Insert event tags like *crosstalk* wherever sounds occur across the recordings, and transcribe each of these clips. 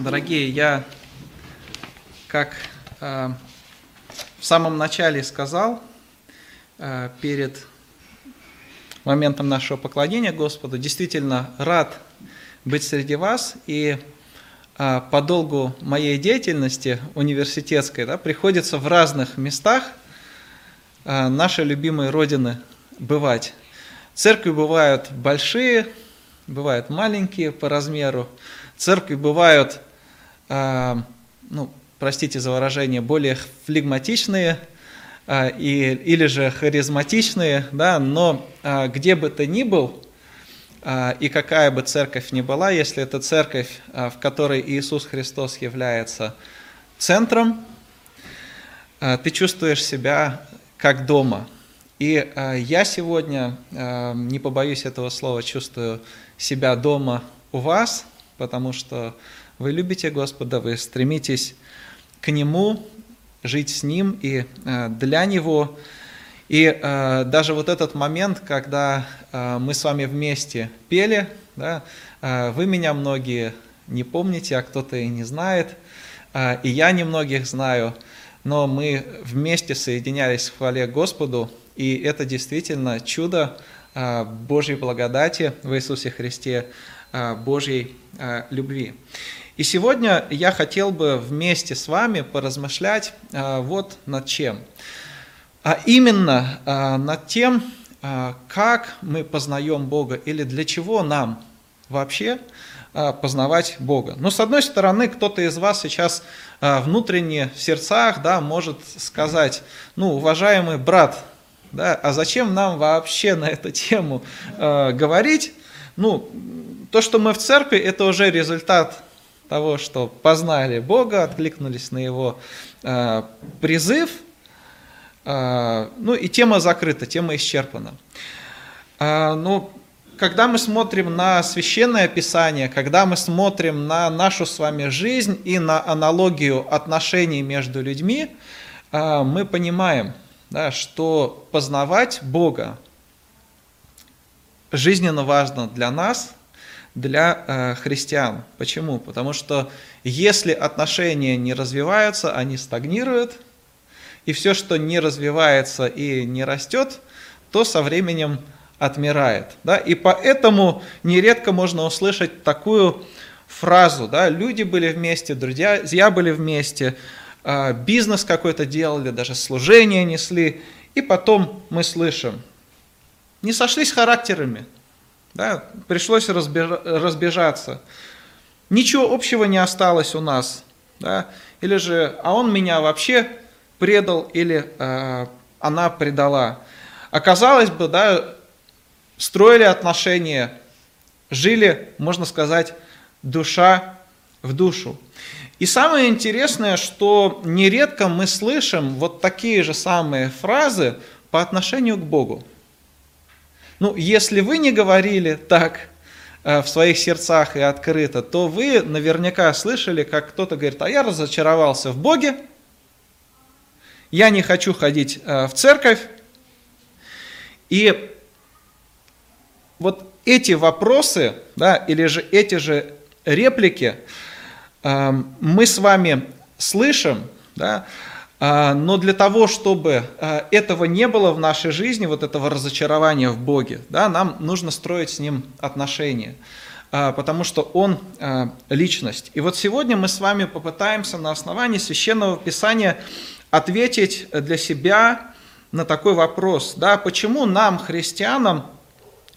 Дорогие, я, как э, в самом начале сказал, э, перед моментом нашего поклонения Господу, действительно рад быть среди вас. И э, по долгу моей деятельности университетской да, приходится в разных местах э, нашей любимой Родины бывать. Церкви бывают большие, бывают маленькие по размеру. Церкви бывают, ну, простите за выражение, более флегматичные э, и, или же харизматичные, да, но э, где бы ты ни был, и какая бы церковь ни была, если это церковь, в которой Иисус Христос является центром, ты чувствуешь себя как дома. И я сегодня, не побоюсь этого слова, чувствую себя дома у вас – потому что вы любите Господа, вы стремитесь к Нему, жить с Ним и э, для Него. И э, даже вот этот момент, когда э, мы с вами вместе пели, да, вы меня многие не помните, а кто-то и не знает, и я немногих знаю, но мы вместе соединялись в хвале Господу, и это действительно чудо Божьей благодати в Иисусе Христе, Божьей любви. И сегодня я хотел бы вместе с вами поразмышлять э, вот над чем. А именно э, над тем, как мы познаем Бога или для чего нам вообще познавать Бога. Ну, с одной стороны, кто-то из вас сейчас внутренне в сердцах да, может сказать, ну, уважаемый брат, да, а зачем нам вообще на эту тему говорить? Ну, то, что мы в церкви, это уже результат того, что познали Бога, откликнулись на Его э, призыв. Э, ну и тема закрыта, тема исчерпана. Э, ну, когда мы смотрим на священное писание, когда мы смотрим на нашу с вами жизнь и на аналогию отношений между людьми, э, мы понимаем, да, что познавать Бога жизненно важно для нас – для э, христиан. Почему? Потому что если отношения не развиваются, они стагнируют, и все, что не развивается и не растет, то со временем отмирает. Да? И поэтому нередко можно услышать такую фразу, да, люди были вместе, друзья были вместе, э, бизнес какой-то делали, даже служение несли, и потом мы слышим, не сошлись характерами, да, пришлось разбежаться. Ничего общего не осталось у нас. Да? Или же, а он меня вообще предал, или э, она предала. Оказалось бы, да, строили отношения, жили, можно сказать, душа в душу. И самое интересное, что нередко мы слышим вот такие же самые фразы по отношению к Богу. Ну, если вы не говорили так э, в своих сердцах и открыто, то вы наверняка слышали, как кто-то говорит, а я разочаровался в Боге, я не хочу ходить э, в церковь. И вот эти вопросы, да, или же эти же реплики э, мы с вами слышим, да, но для того, чтобы а, этого не было в нашей жизни, вот этого разочарования в Боге, да, нам нужно строить с Ним отношения, а, потому что Он личность. И вот сегодня мы с вами попытаемся на основании Священного Писания ответить для себя на такой вопрос, да, почему нам, христианам,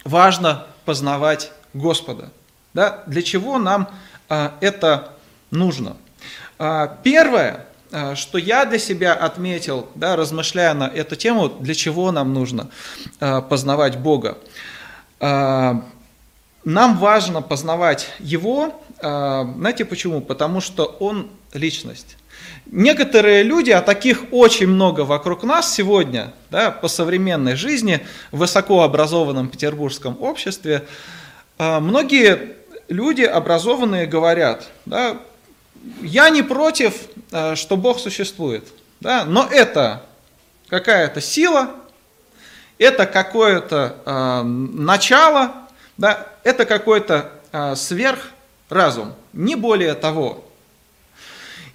важно познавать Господа, да, для чего нам это нужно. Первое, что я для себя отметил, да, размышляя на эту тему, для чего нам нужно э, познавать Бога. Э, нам важно познавать Его, знаете почему? Потому что Он личность. Некоторые люди, а таких очень много вокруг нас сегодня, да, по современной жизни, в высокообразованном петербургском обществе, многие люди образованные говорят, да, я не против, э, что Бог существует, да, но это какая-то сила, это какое-то э, начало, да, это какой-то э, сверхразум, не более того.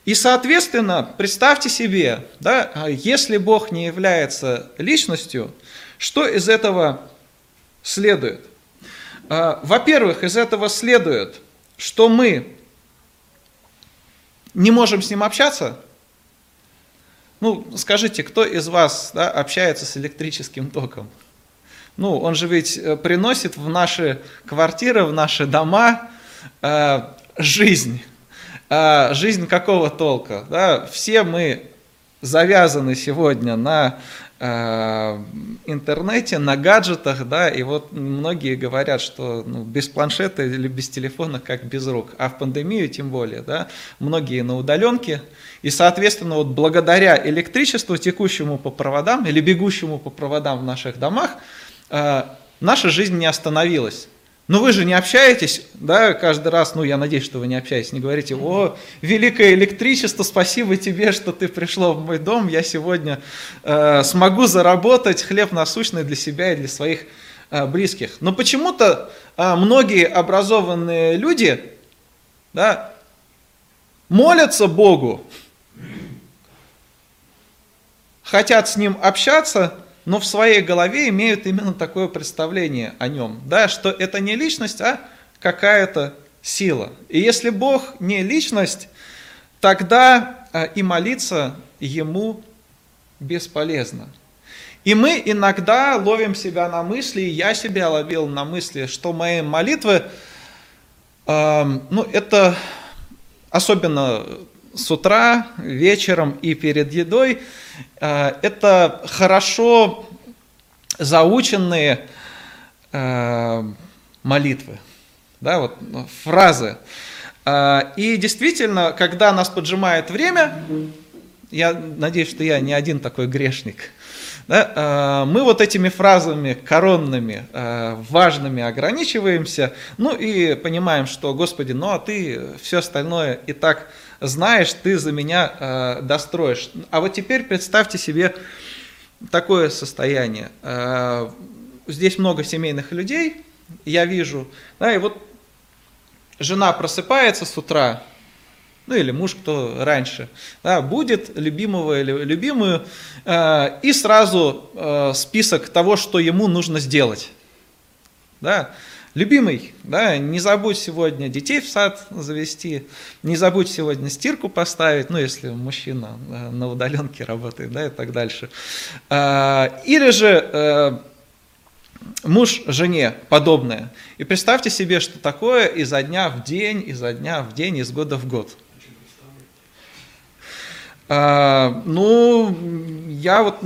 И, соответственно, представьте себе, да, если Бог не является личностью, что из этого следует? А, во-первых, из этого следует, что мы не можем с Ним общаться. Ну, скажите, кто из вас да, общается с электрическим током? Ну, он же ведь э, приносит в наши квартиры, в наши дома э, жизнь. Э, жизнь какого толка? Да? Все мы завязаны сегодня на интернете, на гаджетах, да, и вот многие говорят, что ну, без планшета или без телефона как без рук, а в пандемию тем более, да, многие на удаленке, и, соответственно, вот благодаря электричеству, текущему по проводам или бегущему по проводам в наших домах, Э, наша жизнь не остановилась. Но вы же не общаетесь, да, каждый раз, ну, я надеюсь, что вы не общаетесь, не говорите, о, великое электричество, спасибо тебе, что ты пришло в мой дом, я сегодня э, смогу заработать хлеб насущный для себя и для своих э, близких. Но почему-то э, многие образованные люди, да, молятся Богу, хотят с Ним общаться, но в своей голове имеют именно такое представление о нем, да, что это не личность, а какая-то сила. И если Бог не личность, тогда а, и молиться Ему бесполезно. И мы иногда ловим себя на мысли, я себя ловил на мысли, что мои молитвы, э, ну, это особенно с утра, вечером и перед едой. Э, это хорошо заученные э, молитвы, да, вот фразы. Э, и действительно, когда нас поджимает время, я надеюсь, что я не один такой грешник, да, мы вот этими фразами коронными, важными ограничиваемся, ну и понимаем, что, Господи, ну а ты все остальное и так знаешь, ты за меня э, достроишь. А вот теперь представьте себе такое состояние. Э, здесь много семейных людей, я вижу, да, и вот жена просыпается с утра, ну или муж, кто раньше, да, будет любимого или любимую, э, и сразу э, список того, что ему нужно сделать. Да? Любимый, да, не забудь сегодня детей в сад завести, не забудь сегодня стирку поставить, ну, если мужчина э, на удаленке работает, да, и так дальше. А, или же э, муж жене подобное. И представьте себе, что такое изо дня в день, изо дня в день, из года в год. А, ну, я вот,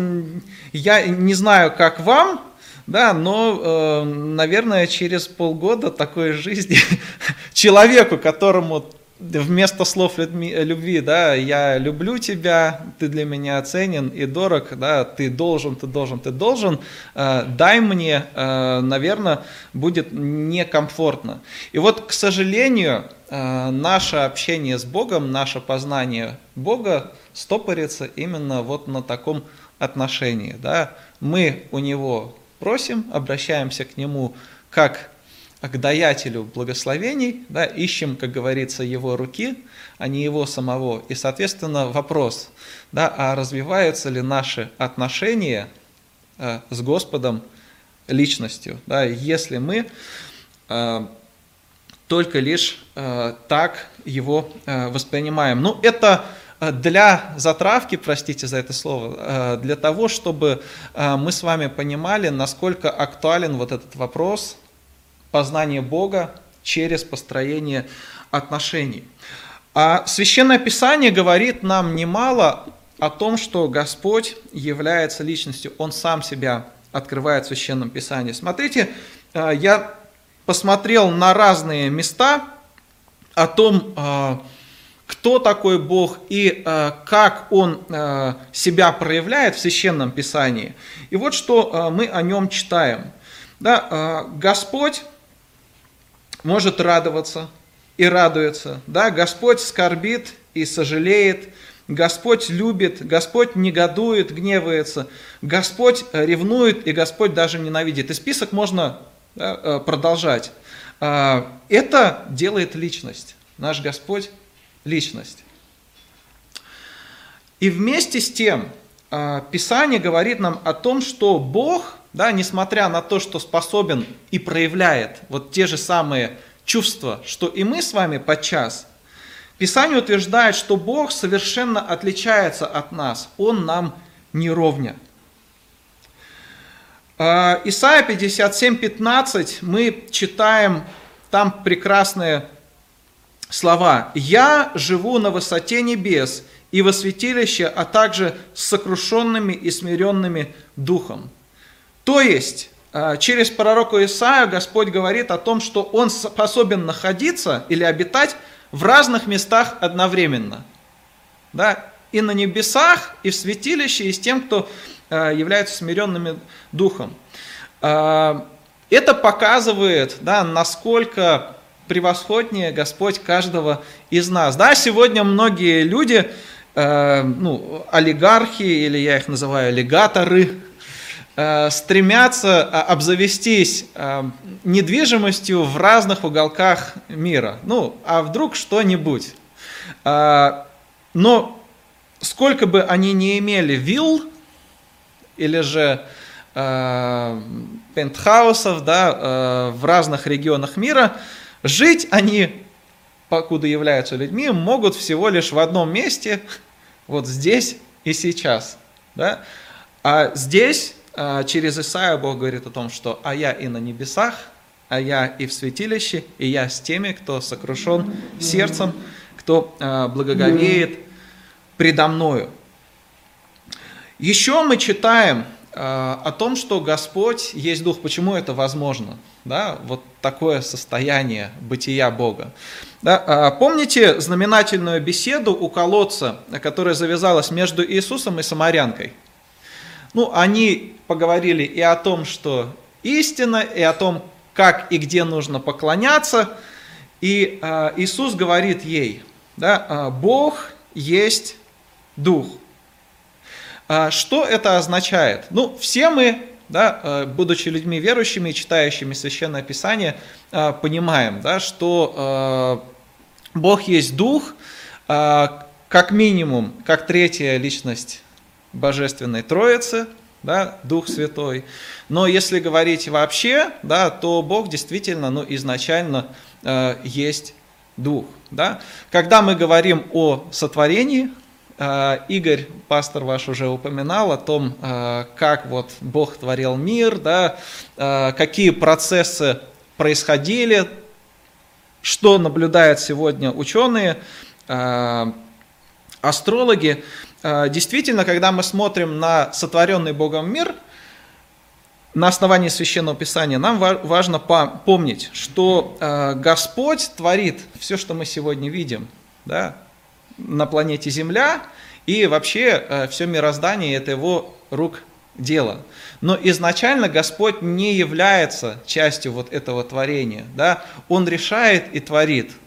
я не знаю, как вам, да, но, э, наверное, через полгода такой жизни *laughs* человеку, которому вместо слов любви, да, я люблю тебя, ты для меня ценен и дорог, да, ты должен, ты должен, ты должен, э, дай мне, э, наверное, будет некомфортно. И вот, к сожалению, наше общение с Богом, наше познание Бога стопорится именно вот на таком отношении, да, мы у Него просим, обращаемся к Нему как к даятелю благословений, да, ищем, как говорится, Его руки, а не Его самого. И, соответственно, вопрос, да, а развиваются ли наши отношения э, с Господом личностью, да, если мы э, только лишь э, так Его э, воспринимаем. Ну, это Э, для затравки, простите за это слово, э, для того, чтобы э, мы с вами понимали, насколько актуален вот этот вопрос познания Бога через построение отношений. А Священное Писание говорит нам немало о том, что Господь является личностью, Он сам себя открывает в Священном Писании. Смотрите, я посмотрел на разные места о том, кто такой Бог и э, как Он э, себя проявляет в Священном Писании. И вот что э, мы о нем читаем. Да, э, Господь может радоваться и радуется. Да, Господь скорбит и сожалеет. Господь любит, Господь негодует, гневается, Господь ревнует и Господь даже ненавидит. И список можно да, э, продолжать. Э, это делает личность. Наш Господь личность. И вместе с тем Писание говорит нам о том, что Бог, да, несмотря на то, что способен и проявляет вот те же самые чувства, что и мы с вами подчас, Писание утверждает, что Бог совершенно отличается от нас, Он нам не ровня. А, Исайя 57, 15 мы читаем там прекрасные слова. «Я живу на высоте небес и во святилище, а также с сокрушенными и смиренными духом». То есть, а, через пророка Исаия Господь говорит о том, что Он способен находиться или обитать в разных местах одновременно. Да? И на небесах, и в святилище, и с тем, кто э, является смиренными духом. Э, это показывает, да, насколько превосходнее Господь каждого из нас. Да, сегодня многие люди, э, ну, олигархи, или я их называю аллигаторы, Э, стремятся э, обзавестись э, недвижимостью в разных уголках мира. Ну, а вдруг что-нибудь. Но сколько бы они не имели вилл или же пентхаусов да, в разных регионах мира, жить они, покуда являются людьми, могут всего лишь в одном месте, вот здесь и сейчас. Да? А здесь а, через Исаия Бог говорит о том, что «а я и на небесах, а я и в святилище, и я с теми, кто сокрушен сердцем, кто а, благоговеет предо мною». Еще мы читаем а, о том, что Господь есть Дух. Почему это возможно? Да, вот такое состояние бытия Бога. Да, помните знаменательную беседу у колодца, которая завязалась между Иисусом и Самарянкой? Ну, они поговорили и о том, что истина, и о том, как и где нужно поклоняться. И э, Иисус говорит ей, да, «А, Бог есть Дух. А что это означает? Ну, все мы, да, будучи людьми верующими читающими Священное Писание, понимаем, да, что Бог есть Дух, как минимум, как третья личность Божественной Троицы, да, Дух Святой. Но если говорить вообще, да, то Бог действительно ну, изначально э, есть Дух. Да? Когда мы говорим о сотворении, э, Игорь, пастор ваш, уже упоминал о том, э, как вот Бог творил мир, да, э, какие процессы происходили, что наблюдают сегодня ученые, э, астрологи. Э, действительно, когда мы смотрим на сотворенный Богом мир, на основании Священного Писания, нам важно помнить, что э, Господь творит все, что мы сегодня видим да, на планете Земля, и вообще э, все мироздание – это его рук дело. Но изначально Господь не является частью вот этого творения. Да? Он решает и творит –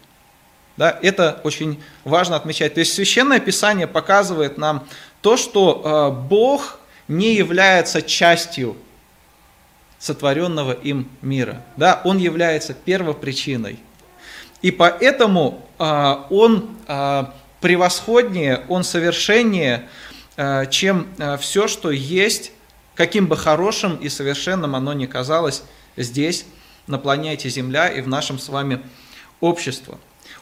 да, это очень важно отмечать. То есть Священное Писание показывает нам то, что э, Бог не является частью сотворенного им мира. Да, он является первопричиной. И поэтому э, он э, превосходнее, он совершеннее, чем все, что есть, каким бы хорошим и совершенным оно ни казалось здесь, на планете Земля и в нашем с вами обществе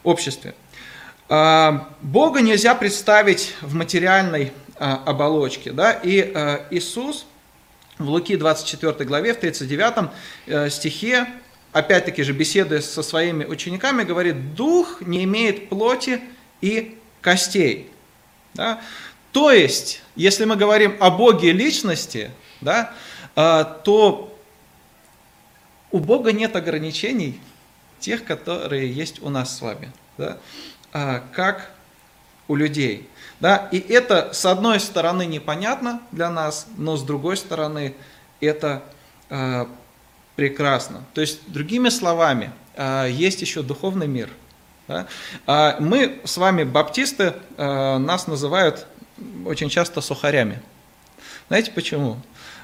обществе. А, Бога нельзя представить в материальной а, оболочке. Да? И а, Иисус в Луки 24 главе, в 39 э, стихе, опять-таки же беседуя со своими учениками, говорит, «Дух не имеет плоти и костей». Да? То есть, если мы говорим о Боге личности, да, то у Бога нет ограничений тех, которые есть у нас с вами, да, а, как у людей. Да, и это, с одной стороны, непонятно для нас, но с другой стороны, это э, прекрасно. То есть, другими словами, э, есть еще духовный мир. Да? Э, мы с вами, баптисты, э, нас называют очень часто сухарями. Знаете почему?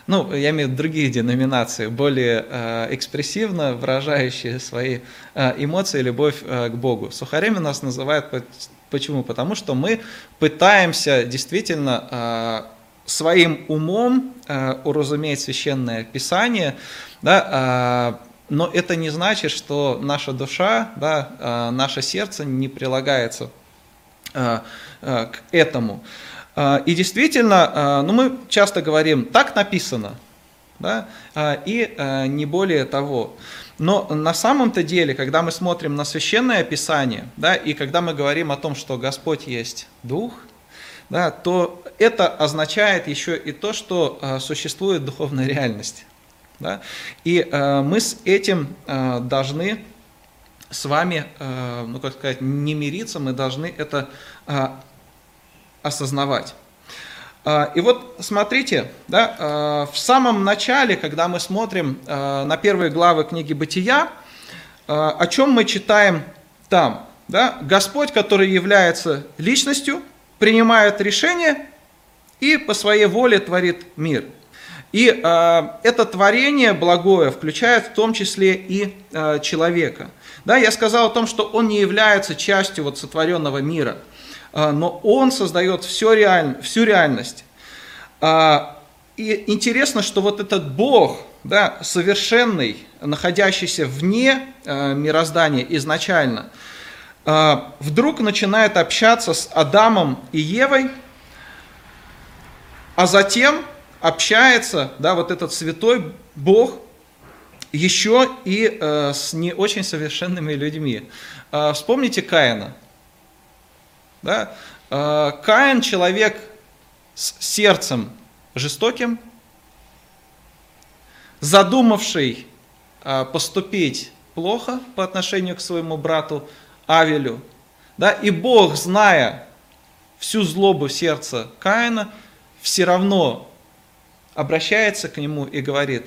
Ну, я имею в виду другие деноминации, более э, экспрессивно выражающие свои э, эмоции любовь э, к Богу. Сухарями нас называют по, Почему? Потому что мы пытаемся действительно своим умом уразуметь священное писание, да, но это не значит, что наша душа, да, наше сердце не прилагается к этому. И действительно, ну мы часто говорим, так написано, да, и не более того. Но на самом-то деле, когда мы смотрим на Священное Писание, да, и когда мы говорим о том, что Господь есть Дух, да, то это означает еще и то, что существует духовная реальность. Да? И мы с этим должны с вами, ну как сказать, не мириться, мы должны это осознавать. А, и вот смотрите, да, а, в самом начале, когда мы смотрим а, на первые главы книги Бытия, о чем мы читаем там? Да? Господь, который является личностью, принимает решение и по своей воле творит мир. И э, это творение благое включает в том числе и э, человека. Да, я сказал о том, что он не является частью вот сотворенного мира – но он создает все реаль, всю реальность. А, и интересно, что вот этот Бог, да, совершенный, находящийся вне а, мироздания изначально, вдруг начинает общаться с Адамом и Евой, а затем общается, да, вот этот святой Бог еще и с не очень совершенными людьми. Вспомните Каина. Да? А, Каин человек с сердцем жестоким, задумавший а, поступить плохо по отношению к своему брату Авелю. Да? И Бог, зная всю злобу сердца Каина, все равно обращается к нему и говорит,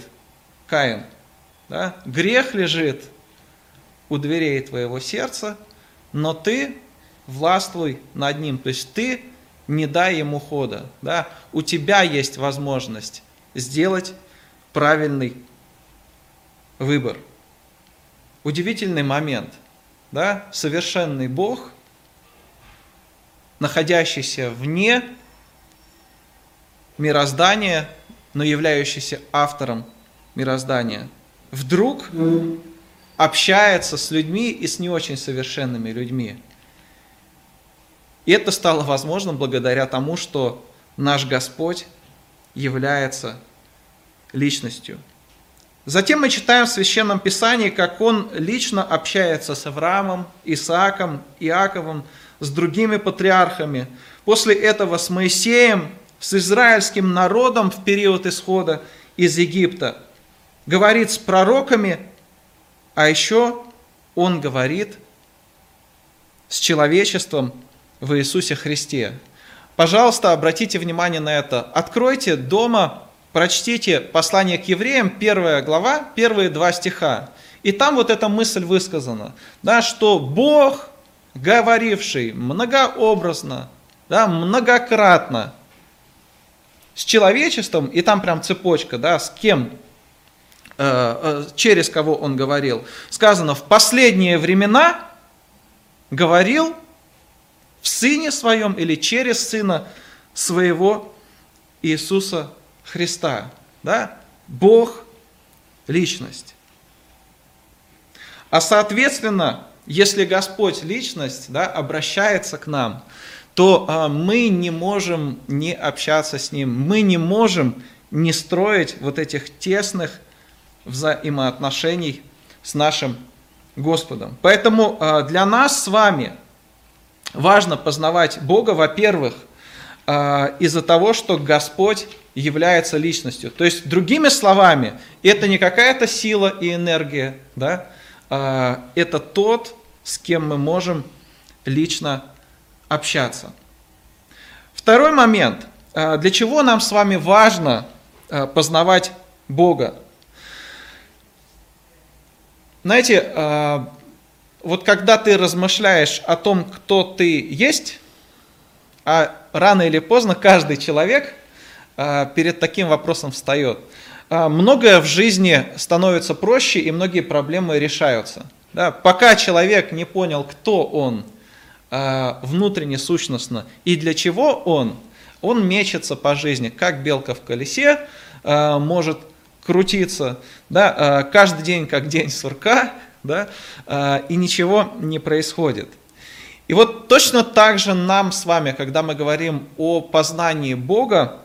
Каин, да, грех лежит у дверей твоего сердца, но ты властвуй над ним. То есть ты не дай ему хода. Да? У тебя есть возможность сделать правильный выбор. Удивительный момент. Да? Совершенный Бог, находящийся вне мироздания, но являющийся автором мироздания, вдруг общается с людьми и с не очень совершенными людьми. И это стало возможным благодаря тому, что наш Господь является личностью. Затем мы читаем в Священном Писании, как Он лично общается с Авраамом, Исааком, Иаковом, с другими патриархами. После этого с Моисеем, с израильским народом в период исхода из Египта. Говорит с пророками, а еще Он говорит с человечеством в Иисусе Христе. Пожалуйста, обратите внимание на это. Откройте дома, прочтите послание к евреям, первая глава, первые два стиха. И там вот эта мысль высказана, да, что Бог, говоривший многообразно, да, многократно с человечеством, и там прям цепочка, да, с кем, э, э, через кого он говорил, сказано, в последние времена говорил в Сыне Своем или через Сына Своего Иисуса Христа. Да? Бог – личность. А соответственно, если Господь – личность, да, обращается к нам, то а, мы не можем не общаться с Ним, мы не можем не строить вот этих тесных взаимоотношений с нашим Господом. Поэтому а, для нас с вами – важно познавать Бога, во-первых, а, из-за того, что Господь является личностью. То есть, другими словами, это не какая-то сила и энергия, да? А, это тот, с кем мы можем лично общаться. Второй момент. А, для чего нам с вами важно познавать Бога? Знаете, вот когда ты размышляешь о том, кто ты есть, а рано или поздно каждый человек а, перед таким вопросом встает, а, многое в жизни становится проще и многие проблемы решаются. Да? Пока человек не понял, кто он внутренне сущностно. И для чего он? Он мечется по жизни, как белка в колесе, может крутиться, да, каждый день как день сурка, да, и ничего не происходит. И вот точно так же нам с вами, когда мы говорим о познании Бога,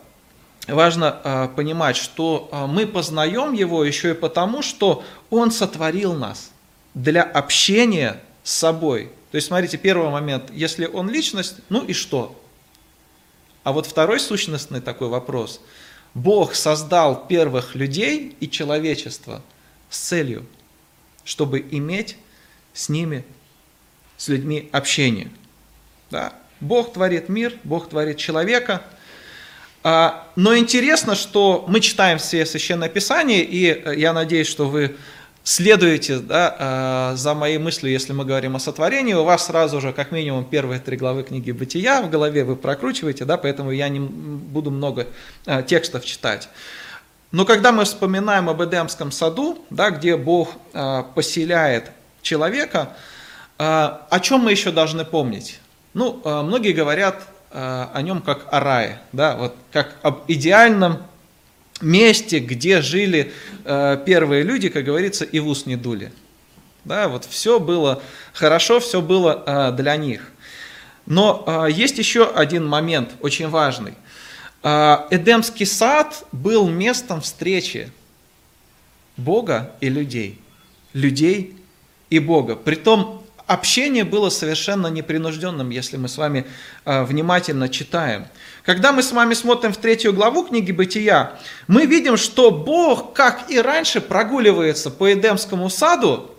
важно э, понимать, что э, мы познаем Его еще и потому, что Он сотворил нас для общения с собой. То есть, смотрите, первый момент, если Он личность, ну и что? А вот второй сущностный такой вопрос. Бог создал первых людей и человечество с целью, чтобы иметь с ними, с людьми общение. Да? Бог творит мир, Бог творит человека – а, но интересно, что мы читаем все Священное Писание, и э, я надеюсь, что вы следуете да, а, за моей мыслью, если мы говорим о сотворении, у вас сразу же как минимум первые три главы книги Бытия в голове вы прокручиваете, да, поэтому я не буду много а, текстов читать. Но когда мы вспоминаем об Эдемском саду, да, где Бог поселяет человека, о чем мы еще должны помнить? Ну, многие говорят Э, о нем как о рае, да, вот как об идеальном месте, где жили э, первые люди, как говорится, и в ус не дули. Да, вот все было хорошо, все было э, для них. Но есть еще один момент, очень важный. Эдемский сад был местом встречи Бога и людей. Людей и Бога. Притом общение было совершенно непринужденным, если мы с вами э, внимательно читаем. Когда мы с вами смотрим в третью главу книги Бытия, мы видим, что Бог, как и раньше, прогуливается по Эдемскому саду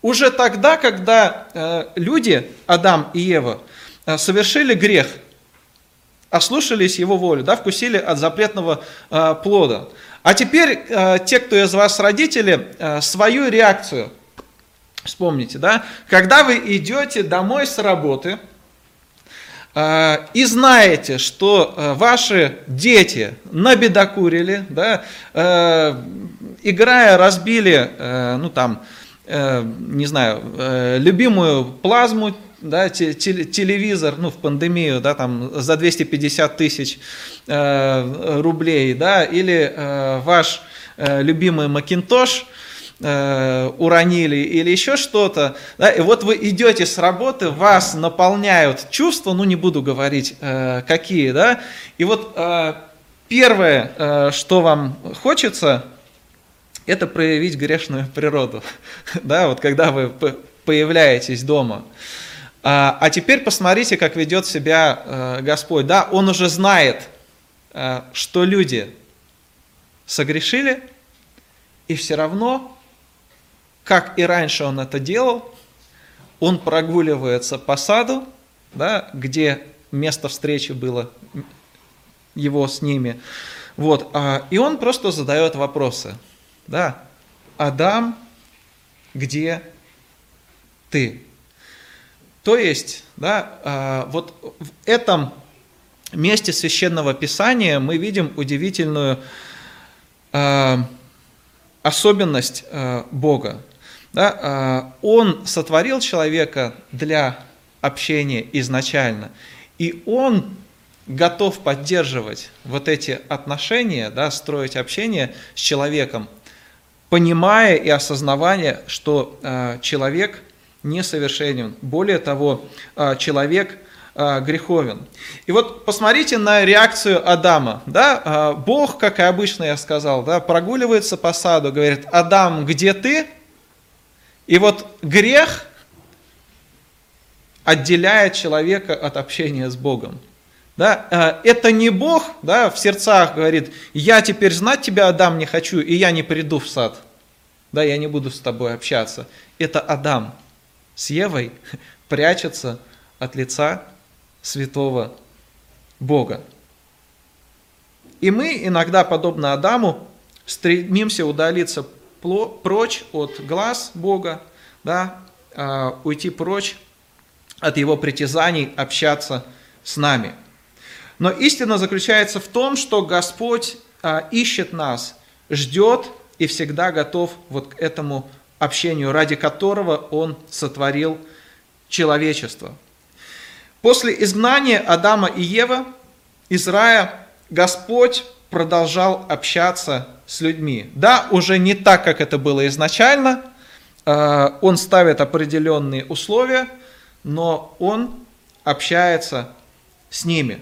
уже тогда, когда э, люди, Адам и Ева, э, совершили грех, ослушались его волю, да, вкусили от запретного плода. А теперь те, кто из вас родители, свою реакцию – Вспомните, да? Когда вы идете домой с работы э, и знаете, что э, ваши дети набедокурили, да, э, играя разбили, э, ну там, э, не знаю, э, любимую плазму, да, телевизор, ну, в пандемию, да, там, за 250 тысяч э, рублей, да, или э, ваш э, любимый Макинтош – э, уронили или еще что-то, да, и вот вы идете с работы, вас наполняют чувства, ну не буду говорить э, какие, да, и вот э, первое, э, что вам хочется, это проявить грешную природу, *laughs* да, вот когда вы появляетесь дома. А, а теперь посмотрите, как ведет себя э, Господь, да, Он уже знает, э, что люди согрешили, и все равно как и раньше он это делал, он прогуливается по саду, да, где место встречи было его с ними. Вот, а, и он просто задает вопросы. Да, Адам, где ты? То есть, да, а, вот в этом месте священного писания мы видим удивительную а, особенность Бога. Да, а, он сотворил человека для общения изначально, и он готов поддерживать вот эти отношения, да, строить общение с человеком, понимая и осознавая, что э, человек несовершенен. Более того, э, человек э, греховен. И вот посмотрите на реакцию Адама. Да? Бог, как и обычно я сказал, да, прогуливается по саду, говорит, Адам, где ты? И вот грех отделяет человека от общения с Богом. Да, э, это не Бог да, в сердцах говорит, я теперь знать тебя, Адам, не хочу, и я не приду в сад. Да, я не буду с тобой общаться. Это Адам с Евой *laughs* прячется от лица святого Бога. И мы иногда, подобно Адаму, стремимся удалиться прочь от глаз Бога, да, а, уйти прочь от Его притязаний, общаться с нами. Но истина заключается в том, что Господь а, ищет нас, ждет и всегда готов вот к этому общению, ради которого Он сотворил человечества. После изгнания Адама и Евы из рая Господь продолжал общаться с людьми. Да, уже не так, как это было изначально. Э, он ставит определенные условия, но он общается с ними.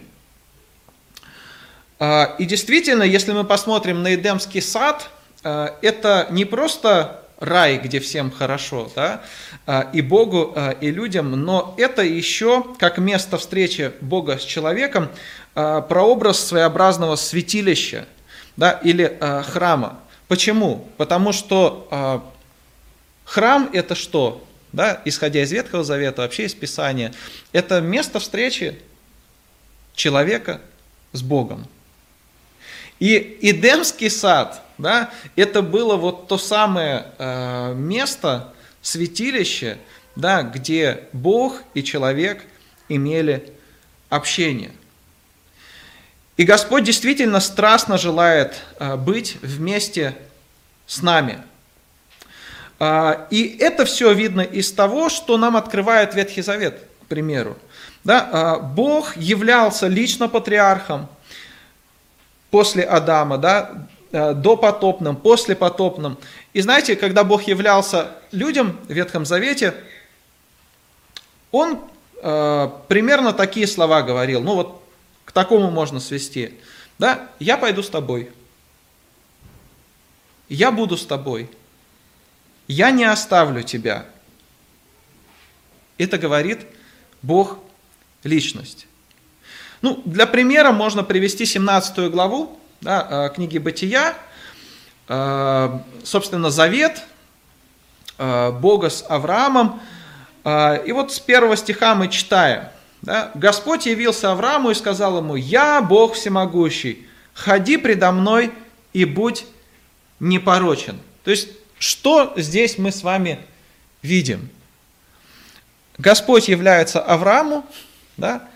Э, и действительно, если мы посмотрим на Эдемский сад, э, это не просто рай, где всем хорошо, да, и Богу, и людям, но это еще как место встречи Бога с человеком, прообраз своеобразного святилища, да, или храма. Почему? Потому что храм это что? Да, исходя из Ветхого Завета, вообще из Писания, это место встречи человека с Богом. И Эдемский сад, да, это было вот то самое э, место, святилище, да, где Бог и человек имели общение – и Господь действительно страстно желает а, быть вместе с нами. А, и это все видно из того, что нам открывает Ветхий Завет, к примеру. Да, а, Бог являлся лично патриархом после Адама, да, до потопным, после потопным. И знаете, когда Бог являлся людям в Ветхом Завете, Он э, примерно такие слова говорил. Ну вот к такому можно свести. Да, я пойду с тобой. Я буду с тобой. Я не оставлю тебя. Это говорит Бог личность. Ну, для примера можно привести 17 главу да, э, книги Бытия, э, собственно, завет э, Бога с Авраамом. И вот с первого стиха мы читаем – да? Господь явился Аврааму и сказал ему, «Я Бог всемогущий, ходи предо мной и будь непорочен». То есть, что здесь мы с вами видим? Господь является Аврааму да,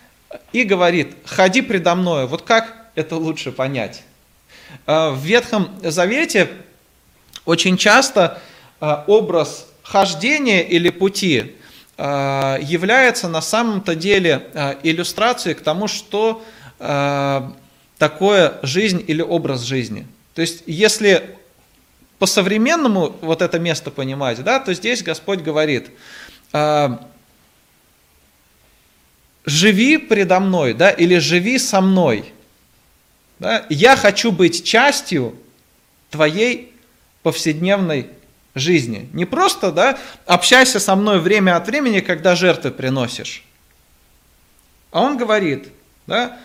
и говорит, ходи предо мной. Вот как это лучше понять? А, в Ветхом Завете очень часто а, образ хождения или пути Э, является на самом-то деле э, иллюстрацией к тому, что э, такое жизнь или образ жизни. То есть, если по-современному вот это место понимать, да, то здесь Господь говорит, живи предо мной, да, или живи со мной. Да, я хочу быть частью твоей повседневной жизни. Не просто, да, общайся со мной время от времени, когда жертвы приносишь. А он говорит, да,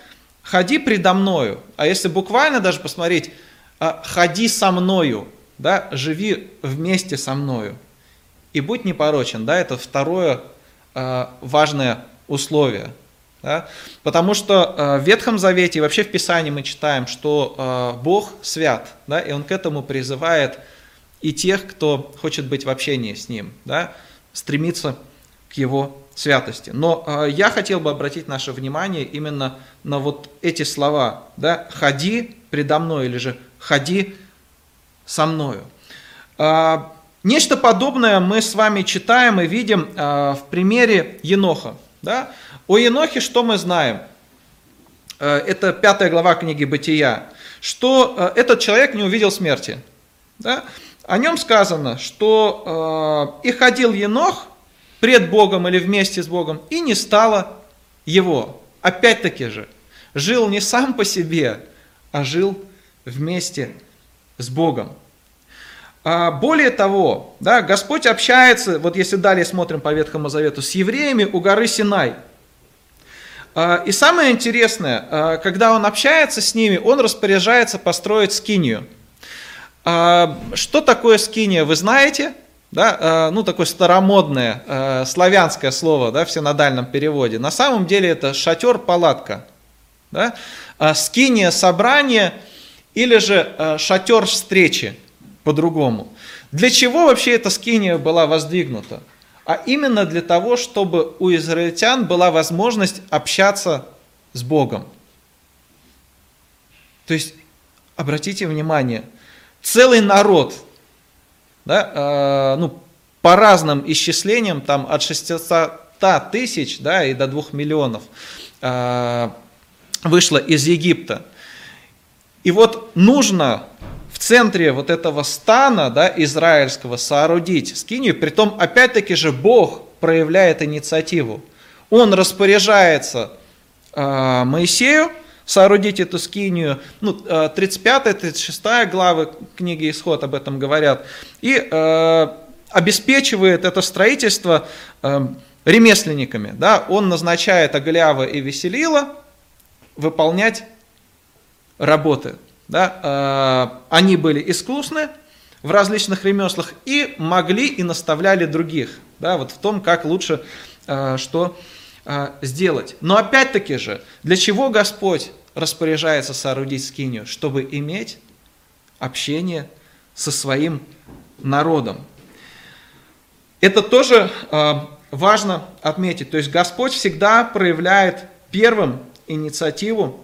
ходи предо мною. А если буквально даже посмотреть, а, ходи со мною, да, живи вместе со мною. И будь непорочен, да, это второе а, важное условие. Да? Потому что а, в Ветхом Завете и вообще в Писании мы читаем, что Бог свят, да, и Он к этому призывает и тех, кто хочет быть в общении с Ним, да, стремиться к Его святости. Но э, я хотел бы обратить наше внимание именно на вот эти слова, да, «ходи предо мной» или же «ходи со мною». Э, нечто подобное мы с вами читаем и видим э, в примере Еноха. Да? О Енохе что мы знаем? Э, это пятая глава книги «Бытия», что э, этот человек не увидел смерти. Да? О нем сказано, что э, и ходил Енох пред Богом или вместе с Богом, и не стало его. Опять-таки же, жил не сам по себе, а жил вместе с Богом. А более того, да, Господь общается, вот если далее смотрим по Ветхому Завету, с евреями у горы Синай. А, и самое интересное, а, когда он общается с ними, он распоряжается построить скинию – что такое скиния, вы знаете? Да, ну, такое старомодное славянское слово да, в синодальном переводе. На самом деле это шатер-палатка. Да? Скиния – собрание или же шатер встречи по-другому. Для чего вообще эта скиния была воздвигнута? А именно для того, чтобы у израильтян была возможность общаться с Богом. То есть, обратите внимание – целый народ, да, э, ну, по разным исчислениям, там от 600 100 тысяч да, и до 2 миллионов вышло из Египта. И вот нужно центре вот этого стана да, израильского соорудить скинию, притом опять-таки же Бог проявляет инициативу. Он распоряжается э, Моисею соорудить эту скинию, ну, 35-36 э, главы книги Исход об этом говорят, и э, обеспечивает это строительство э, ремесленниками. Да? Он назначает Аглява и Веселила выполнять работы. Да? Э, они были искусны в различных ремеслах и могли и наставляли других да, вот в том, как лучше э, что э, сделать. Но опять-таки же, для чего Господь распоряжается соорудить скинию? Чтобы иметь общение со своим народом. Это тоже важно отметить. То есть Господь всегда проявляет первым инициативу,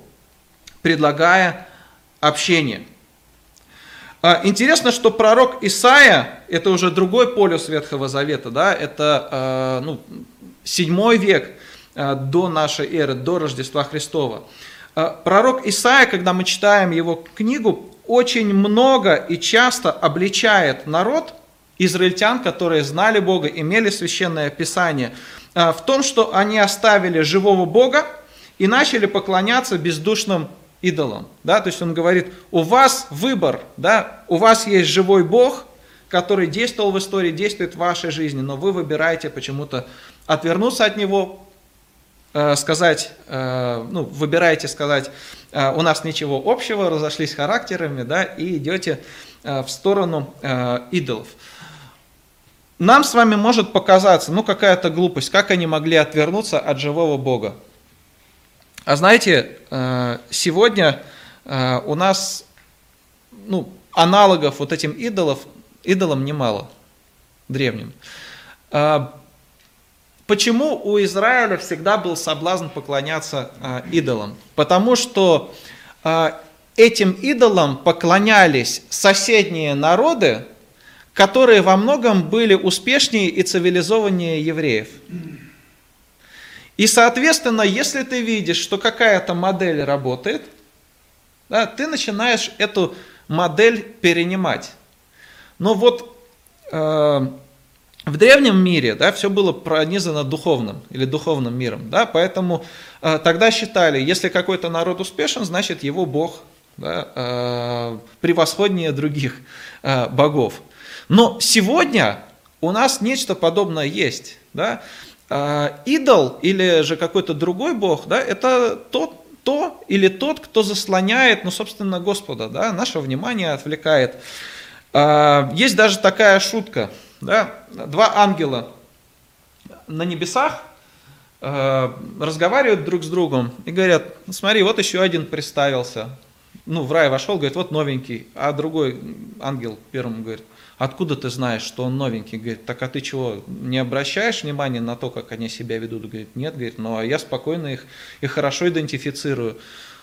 предлагая общение. А, интересно, что пророк Исаия, это уже другой полюс Ветхого Завета, да, это а, ну, 7 век а, до нашей эры, до Рождества Христова. Пророк Исаия, когда мы читаем его книгу, очень много и часто обличает народ, израильтян, которые знали Бога, имели священное писание, в том, что они оставили живого Бога и начали поклоняться бездушным идолом. Да? То есть он говорит, у вас выбор, да? у вас есть живой Бог, который действовал в истории, действует в вашей жизни, но вы выбираете почему-то отвернуться от него, э, сказать, э, ну, выбираете сказать, э, у нас ничего общего, разошлись характерами, да, и идете в сторону идолов. Нам с вами может показаться, ну, какая-то глупость, как они могли отвернуться от живого Бога. А знаете, э, сегодня э, у нас ну, аналогов вот этим идолов, идолам немало, древним. Э, почему у Израиля всегда был соблазн поклоняться идолам? Потому что этим идолам поклонялись соседние народы, которые во многом были успешнее и цивилизованнее евреев. И, соответственно, если ты видишь, что какая-то модель работает, да, ты начинаешь эту модель перенимать. Но вот э, в древнем мире да, все было пронизано духовным или духовным миром. Да, поэтому э, тогда считали, если какой-то народ успешен, значит его Бог да, э, превосходнее других э, богов. Но сегодня у нас нечто подобное есть. Да? А, идол или же какой-то другой бог, да, это тот, то или тот, кто заслоняет, ну, собственно, Господа, да, наше внимание отвлекает. А, есть даже такая шутка, да, два ангела на небесах а, разговаривают друг с другом и говорят, смотри, вот еще один представился, ну, в рай вошел, говорит, вот новенький, а другой ангел первому говорит, откуда ты знаешь, что он новенький? Говорит, так а ты чего, не обращаешь внимания на то, как они себя ведут? Говорит, нет, говорит, ну а я спокойно их и хорошо идентифицирую.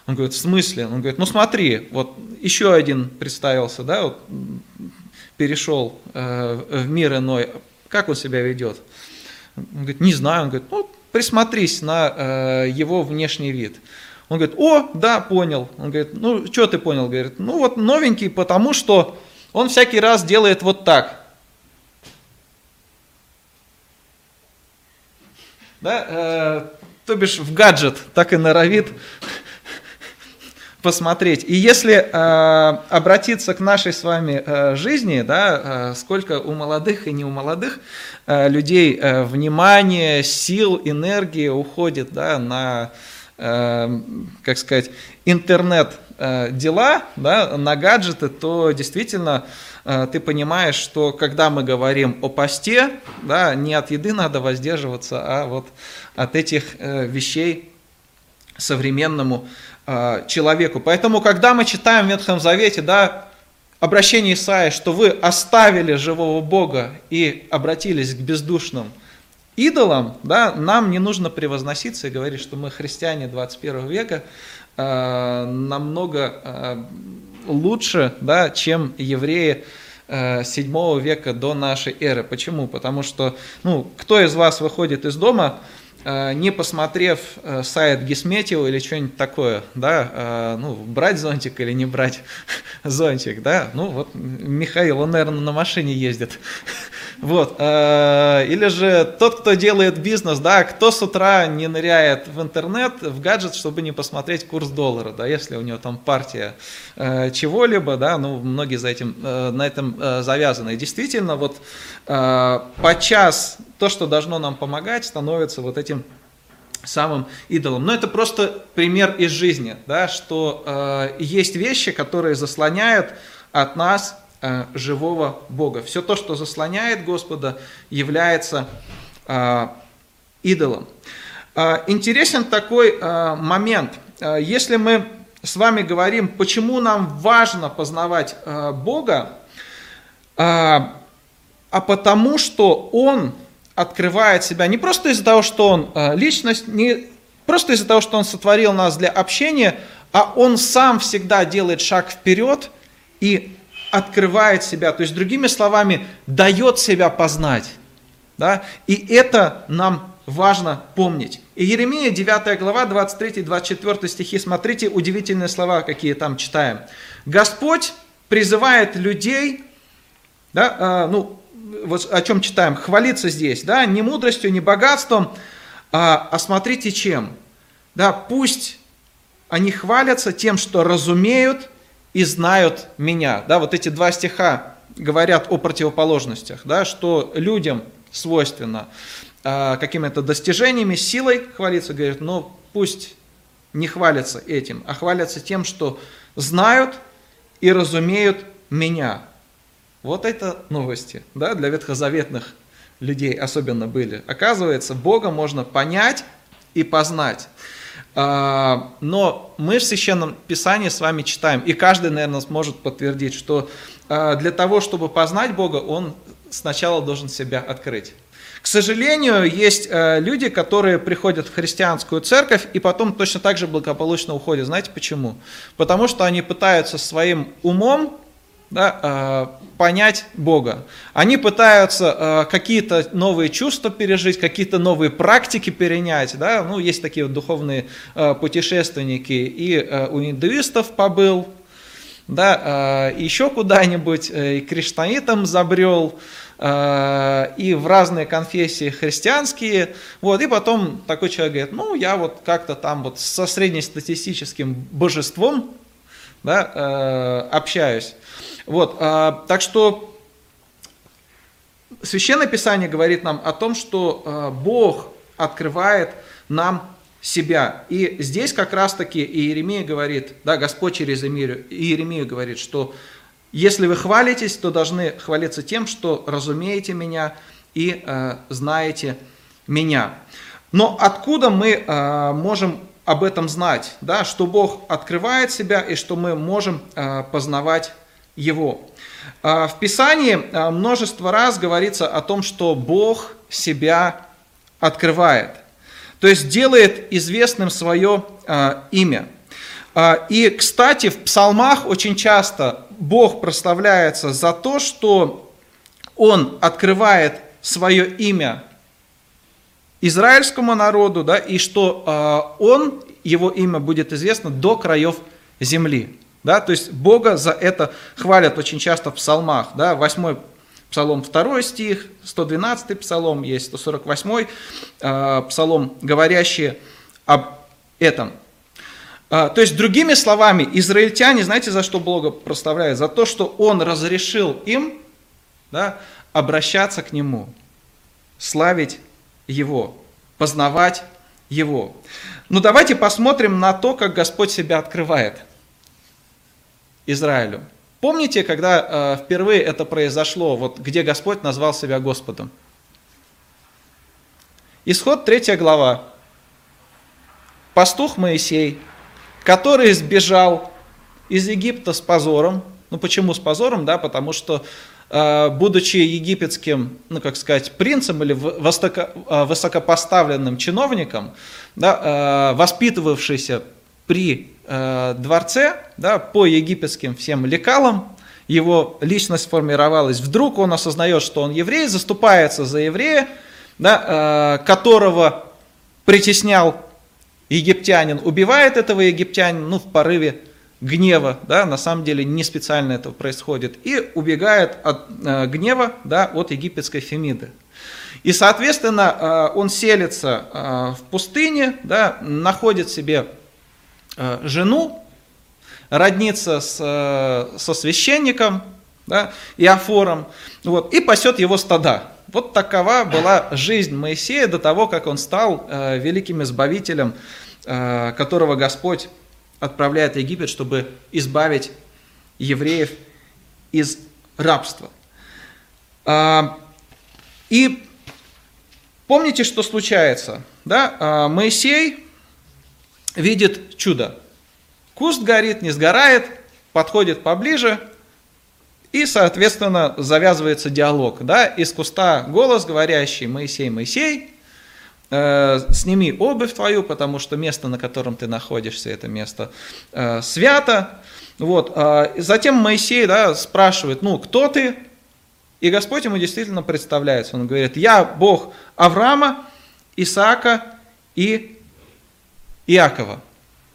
Он говорит, в смысле? Он говорит, ну смотри, вот еще один представился, да, вот перешел э, в мир иной, как он себя ведет? Он говорит, не знаю, он говорит, ну присмотрись на э, его внешний вид. Он говорит, о, да, понял. Он говорит, ну, что ты понял? Говорит, ну, вот новенький, потому что он всякий раз делает вот так. Да, э, то бишь в гаджет так и норовит посмотреть. И если э, обратиться к нашей с вами э, жизни, да, э, сколько у молодых и не у молодых э, людей э, внимания, сил, энергии уходит да, на, э, как сказать, интернет Э, дела, да, на гаджеты, то действительно э, ты понимаешь, что когда мы говорим о посте, да, не от еды надо воздерживаться, а вот от этих э, вещей современному человеку. Поэтому, когда мы читаем в Ветхом Завете, да, обращение Исаия, что вы оставили живого Бога и обратились к бездушным идолам, да, нам не нужно превозноситься и говорить, что мы христиане 21 века, Э, намного э, лучше, да, чем евреи 7 века до нашей эры. Почему? Потому что, ну, кто из вас выходит из дома, Э, не посмотрев э, сайт Гисметио или что-нибудь такое, да, э, ну, брать зонтик или не брать *laughs* зонтик, да, ну, вот Михаил, он, наверное, на машине ездит, *laughs* вот, или же тот, кто делает бизнес, да, кто с утра не ныряет в интернет, в гаджет, чтобы не посмотреть курс доллара, да, если у него там партия чего-либо, да, ну, многие за этим, на этом завязаны, и действительно, вот по час то, что должно нам помогать, становится вот этим самым идолом. Но это просто пример из жизни, да, что э, есть вещи, которые заслоняют от нас э, живого Бога. Все то, что заслоняет Господа, является э, идолом. Э, интересен такой момент. Если мы с вами говорим, почему нам важно познавать Бога, а потому что Он открывает себя не просто из-за того, что он личность, не просто из-за того, что он сотворил нас для общения, а он сам всегда делает шаг вперед и открывает себя, то есть другими словами, дает себя познать. Да? И это нам важно помнить. И Еремия, 9 глава, 23-24 стихи, смотрите, удивительные слова, какие там читаем. Господь призывает людей, да, э, ну, вот о чем читаем, хвалиться здесь, да, не мудростью, не богатством, а, а смотрите чем. Да, пусть они хвалятся тем, что разумеют и знают меня. Да, вот эти два стиха говорят о противоположностях, да, что людям свойственно а, какими-то достижениями, силой хвалиться, говорят, но пусть не хвалятся этим, а хвалятся тем, что знают и разумеют меня. Вот это новости, да, для ветхозаветных людей особенно были. Оказывается, Бога можно понять и познать. А, но мы в Священном Писании с вами читаем, и каждый, наверное, сможет подтвердить, что а, для того, чтобы познать Бога, он сначала должен себя открыть. К сожалению, есть э, люди, которые приходят в христианскую церковь и потом точно так же благополучно уходят. Знаете почему? Потому что они пытаются своим умом да, э, понять Бога. Они пытаются э, какие-то новые чувства пережить, какие-то новые практики перенять. Да? Ну, есть такие вот духовные э, путешественники. И у индуистов побыл, да, еще куда-нибудь, и кришнаитам забрел, и в разные конфессии христианские, вот, и потом такой человек говорит, ну, я вот как-то там вот со среднестатистическим божеством, да, общаюсь. Вот, а, так что Священное Писание говорит нам о том, что а, Бог открывает нам себя. И здесь как раз-таки Иеремия говорит, да, Господь через Иеремию говорит, что если вы хвалитесь, то должны хвалиться тем, что разумеете меня и э, знаете меня. Но откуда мы э, можем об этом знать? Да, что Бог открывает себя и что мы можем э, познавать его. А, в Писании а, множество раз говорится о том, что Бог себя открывает, то есть делает известным свое а, имя. И, кстати, в псалмах очень часто Бог прославляется за то, что Он открывает свое имя израильскому народу, да, и что Он, Его имя будет известно до краев земли. Да? То есть Бога за это хвалят очень часто в псалмах. Да? 8 псалом 2 стих, 112 псалом, есть 148 э, псалом, говорящие об этом. Э, то есть, другими словами, израильтяне, знаете, за что Бога прославляют? За то, что Он разрешил им да, обращаться к Нему, славить Его, познавать Его. Ну давайте посмотрим на то, как Господь себя открывает – Израилю. Помните, когда э, впервые это произошло, вот где Господь назвал себя Господом? Исход 3 глава. Пастух Моисей, который сбежал из Египта с позором. Ну почему с позором? Да, потому что э, будучи египетским, ну как сказать, принцем или э, высокопоставленным чиновником, да, э, воспитывавшийся при э, дворце, да, по египетским всем лекалам, его личность формировалась. Вдруг он осознает, что он еврей, заступается за еврея, да, которого притеснял египтянин, убивает этого египтянина, ну, в порыве гнева, да, на самом деле не специально это происходит, и убегает от э, гнева, да, от египетской Фемиды. И, соответственно, э, он селится э, в пустыне, да, находит себе э, жену, роднится с, э, со священником, да, Иофором, вот, и пасет его стада. Вот такова была жизнь Моисея до того, как он стал э, великим избавителем, э, которого Господь отправляет в Египет, чтобы избавить евреев из рабства. А, и помните, что случается? Да? А, Моисей видит чудо. Куст горит, не сгорает, подходит поближе, и, соответственно, завязывается диалог. Да? Из куста голос, говорящий «Моисей, Моисей», э, сними обувь твою, потому что место, на котором ты находишься, это место э, свято. Вот. Э, затем Моисей да, спрашивает, ну, кто ты? И Господь ему действительно представляется. Он говорит, я Бог Авраама, Исаака и Иакова.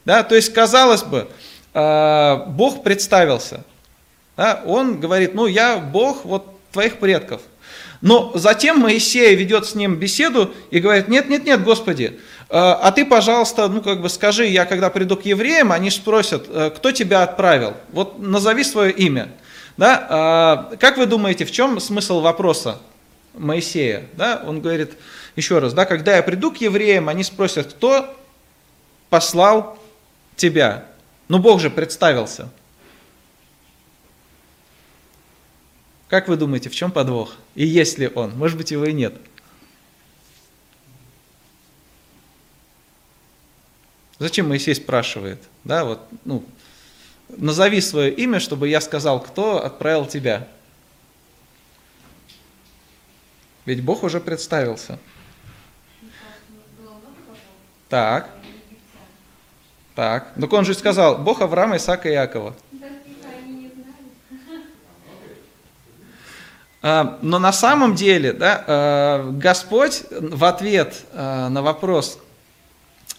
Да, то есть, казалось бы, э, Бог представился. Да, он говорит, ну, я Бог вот твоих предков. Но затем Моисей ведет с ним беседу и говорит, нет, нет, нет, Господи, э, а ты, пожалуйста, ну как бы скажи, я когда приду к евреям, они спросят, э, кто тебя отправил? Вот назови свое имя. Да? Как вы думаете, в чем смысл вопроса Моисея? Да? Он говорит, еще раз, да, когда я приду к евреям, они спросят, кто послал тебя? Ну Бог же представился. Как вы думаете, в чем подвох? И есть ли он? Может быть, его и нет. Зачем Моисей спрашивает? Да, вот, ну, назови свое имя, чтобы я сказал, кто отправил тебя. Ведь Бог уже представился. Так. Так. Так он же сказал, Бог Авраама, Исаака и Иакова. А, но на самом деле да, а, Господь в ответ а, на вопрос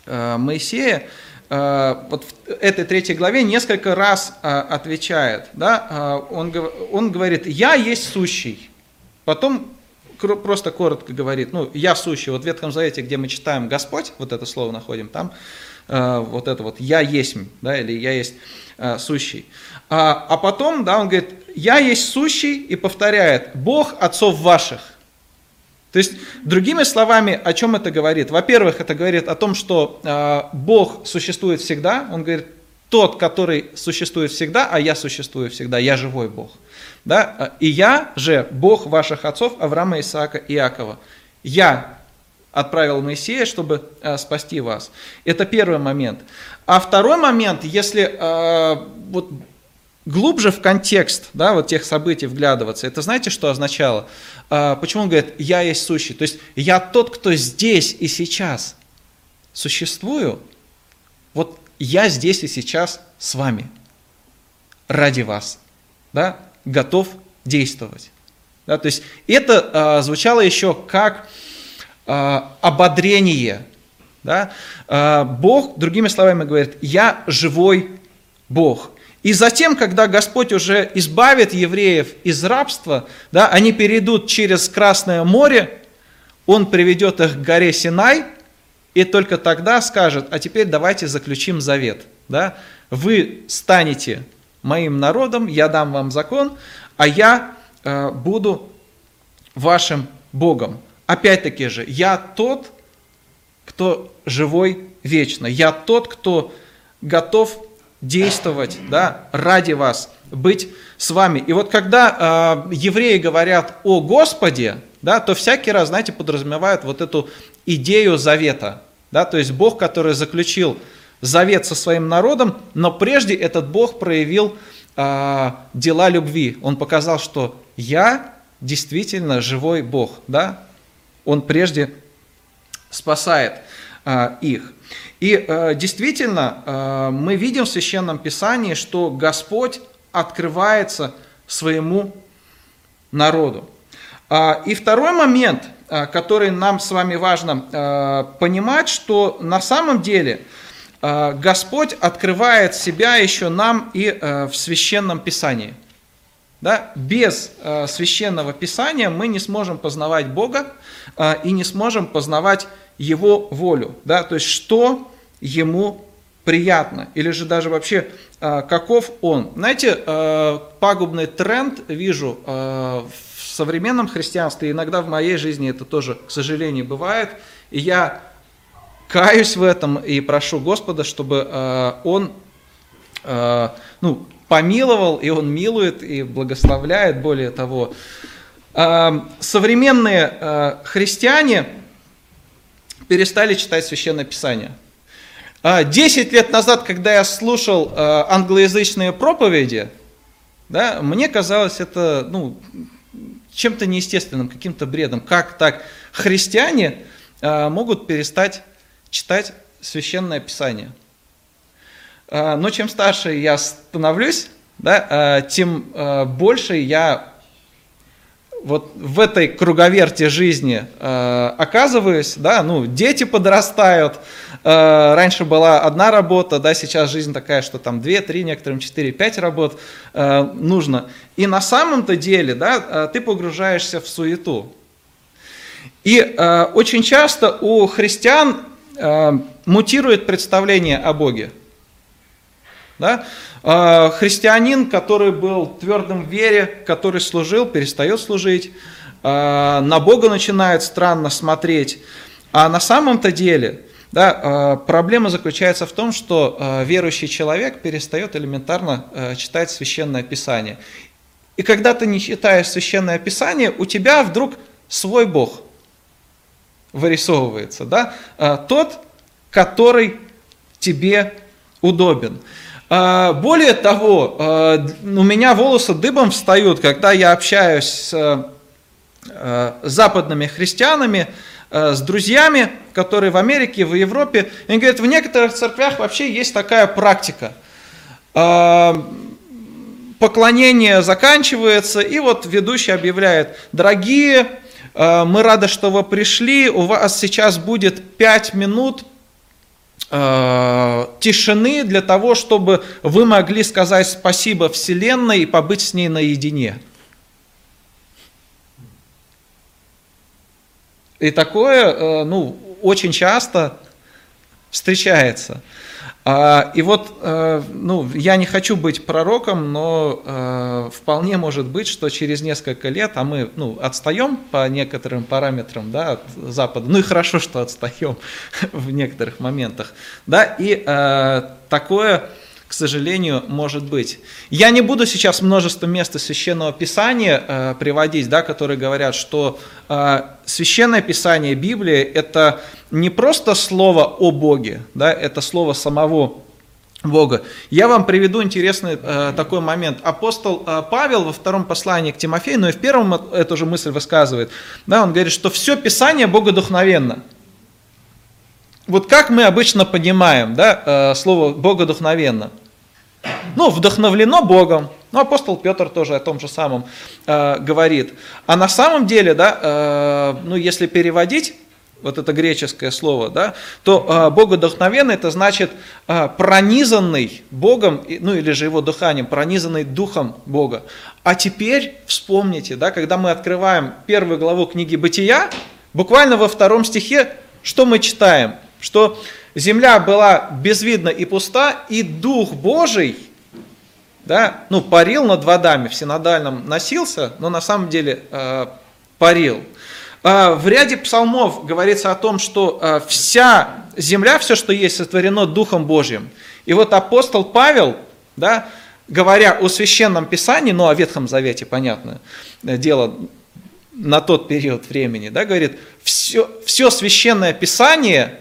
Моисея вот в этой третьей главе несколько раз отвечает. Да, он, он говорит, я есть сущий. Потом просто коротко говорит, ну, я сущий. Вот в Ветхом Завете, где мы читаем Господь, вот это слово находим, там вот это вот я есть, да, или я есть сущий. А, а потом, да, он говорит, я есть сущий, и повторяет, Бог отцов ваших. То есть, другими словами, о чем это говорит? Во-первых, это говорит о том, что э, Бог существует всегда. Он говорит, тот, который существует всегда, а я существую всегда, я живой Бог. Да? И я же Бог ваших отцов Авраама, Исаака и Иакова. Я отправил Моисея, чтобы э, спасти вас. Это первый момент. А второй момент, если э, вот глубже в контекст да, вот тех событий вглядываться, это знаете, что означало? А, почему он говорит «я есть сущий»? То есть я тот, кто здесь и сейчас существую, вот я здесь и сейчас с вами, ради вас, да, готов действовать. Да, то есть это а, звучало еще как а, ободрение. Да? А, Бог, другими словами, говорит, я живой Бог. И затем, когда Господь уже избавит евреев из рабства, да, они перейдут через Красное море, Он приведет их к горе Синай, и только тогда скажет, а теперь давайте заключим завет. Да? Вы станете моим народом, я дам вам закон, а я э, буду вашим Богом. Опять-таки же, я тот, кто живой вечно. Я тот, кто готов действовать да, ради вас, быть с вами. И вот когда э, евреи говорят о Господе, да, то всякий раз, знаете, подразумевают вот эту идею завета. Да, то есть Бог, который заключил завет со своим народом, но прежде этот Бог проявил э, дела любви. Он показал, что я действительно живой Бог. Да? Он прежде спасает э, их. И э, действительно, э, мы видим в Священном Писании, что Господь открывается своему народу. И второй момент, который нам с вами важно а, понимать, что на самом деле Господь открывает себя еще нам и в священном писании. Да? Без священного писания мы не сможем познавать Бога и не сможем познавать Его волю. Да? То есть, что Ему приятно, или же даже вообще каков Он. Знаете, пагубный тренд вижу в современном христианстве, иногда в моей жизни это тоже, к сожалению, бывает, и я каюсь в этом и прошу Господа, чтобы э, Он э, ну, помиловал, и Он милует и благословляет, более того. Э, современные христиане перестали читать Священное Писание. Десять лет назад, когда я слушал англоязычные проповеди, да, мне казалось это ну, чем-то неестественным, каким-то бредом. Как так христиане а, могут перестать читать священное писание? А, но чем старше я становлюсь, да, а, тем больше я вот в этой круговерте жизни оказываюсь, да, ну, дети подрастают, э, раньше была одна работа, да, сейчас жизнь такая, что там две, три, некоторым четыре, пять работ э, нужно. И на самом-то деле, да, э, ты погружаешься в суету. И очень часто у христиан мутирует представление о Боге. Да? Христианин, который был твердым в вере, который служил, перестает служить, на Бога начинает странно смотреть. А на самом-то деле да, а, проблема заключается в том, что верующий человек перестает элементарно читать священное писание. И когда ты не читаешь священное писание, у тебя вдруг свой Бог вырисовывается. Да? Тот, который тебе удобен. А, более того, а, у меня волосы дыбом встают, когда я общаюсь с а, западными христианами, с друзьями, которые в Америке, в Европе. Они говорят, в некоторых церквях вообще есть такая практика. Поклонение заканчивается, и вот ведущий объявляет, дорогие, мы рады, что вы пришли, у вас сейчас будет 5 минут Э, тишины для того, чтобы вы могли сказать спасибо Вселенной и побыть с ней наедине. И такое, э, ну, очень часто встречается. А, и вот, э, ну, я не хочу быть пророком, но э, вполне может быть, что через несколько лет, а мы, ну, отстаем по некоторым параметрам, да, от Запада, ну и хорошо, что отстаем *laughs* в некоторых моментах, да, и э, такое к сожалению, может быть. Я не буду сейчас множество мест из Священного Писания э, приводить, да, которые говорят, что э, Священное Писание, Библия, это не просто слово о Боге, да, это слово самого Бога. Я вам приведу интересный э, такой момент. Апостол э, Павел во втором послании к Тимофею, но и в первом эту же мысль высказывает, да, он говорит, что все Писание богодухновенно. Вот как мы обычно понимаем да, э, слово богодухновенно – ну, вдохновлено Богом. Ну, апостол Петр тоже о том же самом э, говорит. А на самом деле, да, э, ну, если переводить вот это греческое слово, да, то э, богодохновенный это значит э, пронизанный Богом, ну или же его дыханием, пронизанный духом Бога. А теперь вспомните, да, когда мы открываем первую главу книги Бытия, буквально во втором стихе, что мы читаем? Что земля была безвидна и пуста, и Дух Божий, да, ну, парил над водами, в синодальном носился, но на самом деле э, парил. Э, в ряде псалмов говорится о том, что э, вся земля, все, что есть, сотворено Духом Божьим. И вот апостол Павел, да, говоря о священном писании, ну, о Ветхом Завете, понятное дело, на тот период времени, да, говорит, все, все священное писание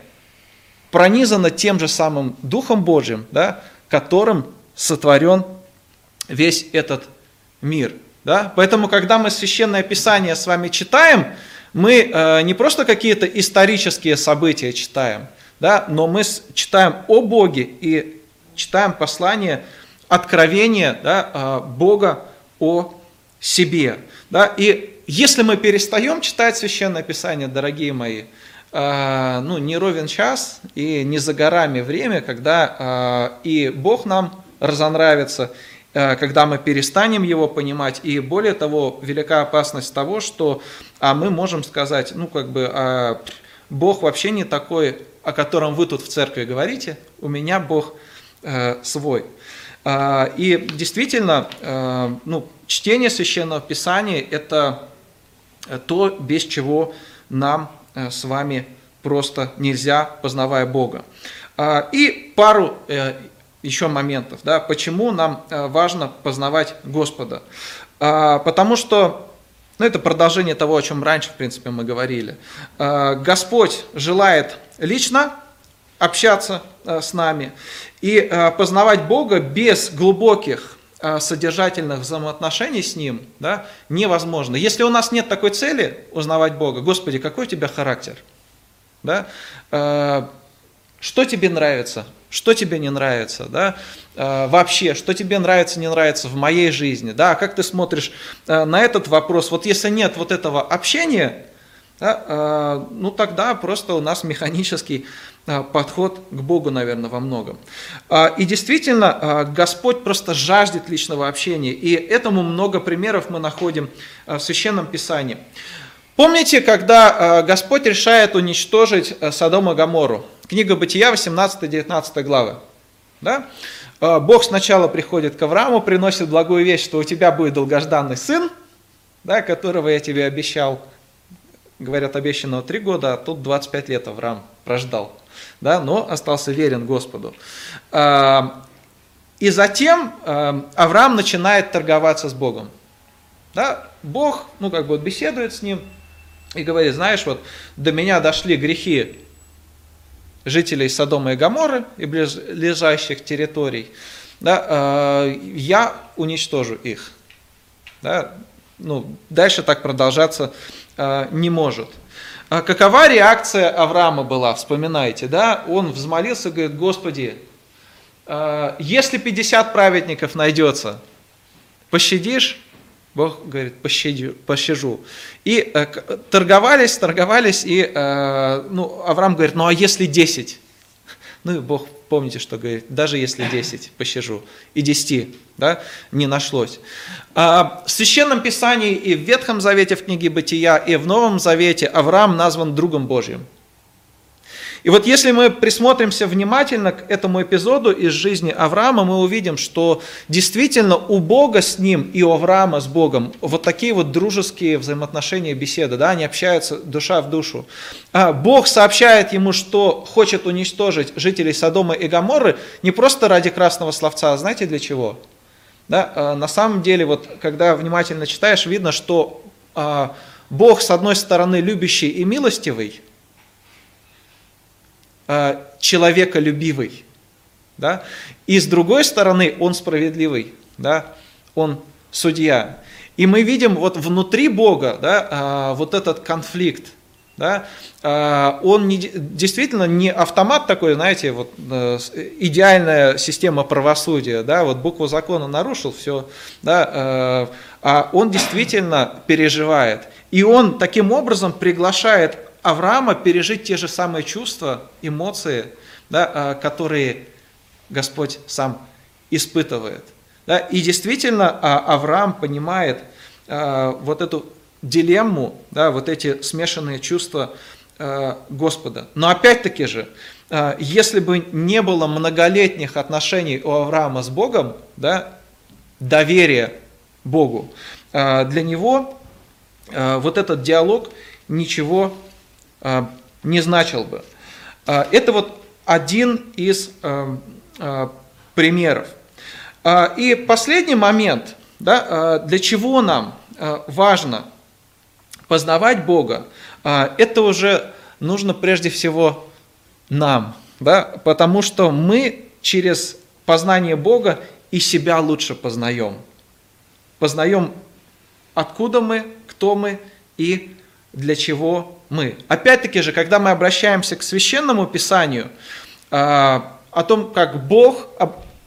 пронизано тем же самым Духом Божьим, да, которым сотворен весь этот мир. Да? Поэтому, когда мы Священное Писание с вами читаем, мы э, не просто какие-то исторические события читаем, да, но мы читаем о Боге и читаем послание, откровение да, э, Бога о себе. Да? И если мы перестаем читать Священное Писание, дорогие мои, э, ну, не ровен час и не за горами время, когда э, и Бог нам разонравится, когда мы перестанем его понимать, и более того, велика опасность того, что а мы можем сказать, ну, как бы, а, Бог вообще не такой, о котором вы тут в церкви говорите, у меня Бог э, свой. А, и действительно, э, ну, чтение священного писания – это то, без чего нам э, с вами просто нельзя, познавая Бога. А, и пару э, еще моментов, да, почему нам важно познавать Господа. А, потому что ну, это продолжение того, о чем раньше, в принципе, мы говорили. Господь желает лично общаться с нами. И э, познавать Бога без глубоких э, содержательных взаимоотношений с Ним да, невозможно. Если у нас нет такой цели узнавать Бога, Господи, какой у тебя характер? Да? Э, что тебе нравится? Что тебе не нравится? Да? Вообще, что тебе нравится, не нравится в моей жизни? Да? Как ты смотришь на этот вопрос? Вот если нет вот этого общения, да, ну тогда просто у нас механический а, подход к Богу, наверное, во многом. А, и действительно, а, Господь просто жаждет личного общения, и этому много примеров мы находим в Священном Писании. Помните, когда Господь решает уничтожить Содом и Гамору? Книга Бытия, 18-19 главы. Да? Бог сначала приходит к Аврааму, приносит благую вещь, что у тебя будет долгожданный сын, да, которого я тебе обещал. Говорят, обещанного три года, а тут 25 лет Авраам прождал да, но остался верен Господу. А, и затем а, Авраам начинает торговаться с Богом. Да? Бог, ну, как бы вот беседует с ним и говорит, знаешь, вот до меня дошли грехи жителей Содома и Гаморы и ближайших территорий, да, а, я уничтожу их. Да? Ну, дальше так продолжаться не может. А какова реакция Авраама была, вспоминайте, да? Он взмолился, говорит, Господи, а, если 50 праведников найдется, пощадишь? Бог говорит, пощадю, пощажу. И э, торговались, торговались, и э, ну, Авраам говорит, ну а если 10? Ну и Бог, помните, что говорит, даже если 10 пощажу, и 10 да, не нашлось. А в Священном Писании и в Ветхом Завете, в книге Бытия, и в Новом Завете Авраам назван другом Божьим. И вот если мы присмотримся внимательно к этому эпизоду из жизни Авраама, мы увидим, что действительно у Бога с ним и у Авраама с Богом вот такие вот дружеские взаимоотношения, беседы, да, они общаются душа в душу. А Бог сообщает ему, что хочет уничтожить жителей Содома и Гаморры не просто ради красного словца, а знаете для чего? Да, а на самом деле, вот, когда внимательно читаешь, видно, что а, Бог, с одной стороны, любящий и милостивый – Э, человеколюбивый. Да? И с другой стороны, он справедливый, да? он судья. И мы видим вот внутри Бога да, э, вот этот конфликт. Да, э, он не, действительно не автомат такой, знаете, вот идеальная система правосудия, да, вот букву закона нарушил, все, да, а он действительно переживает. И он таким образом приглашает Авраама пережить те же самые чувства, эмоции, да, а, которые Господь сам испытывает. Да, и действительно а, Авраам понимает а, вот эту дилемму, да, вот эти смешанные чувства Господа. Но опять-таки же, если бы не было многолетних отношений у Авраама с Богом, да, доверия Богу, для него вот этот диалог ничего не значил бы. А, это вот один из а, примеров. И последний момент, да, для чего нам важно познавать Бога, это уже нужно прежде всего нам, да, потому что мы через познание Бога и себя лучше познаем. Познаем, откуда мы, кто мы и для чего мы. Опять-таки же, когда мы обращаемся к священному писанию, а, о том, как Бог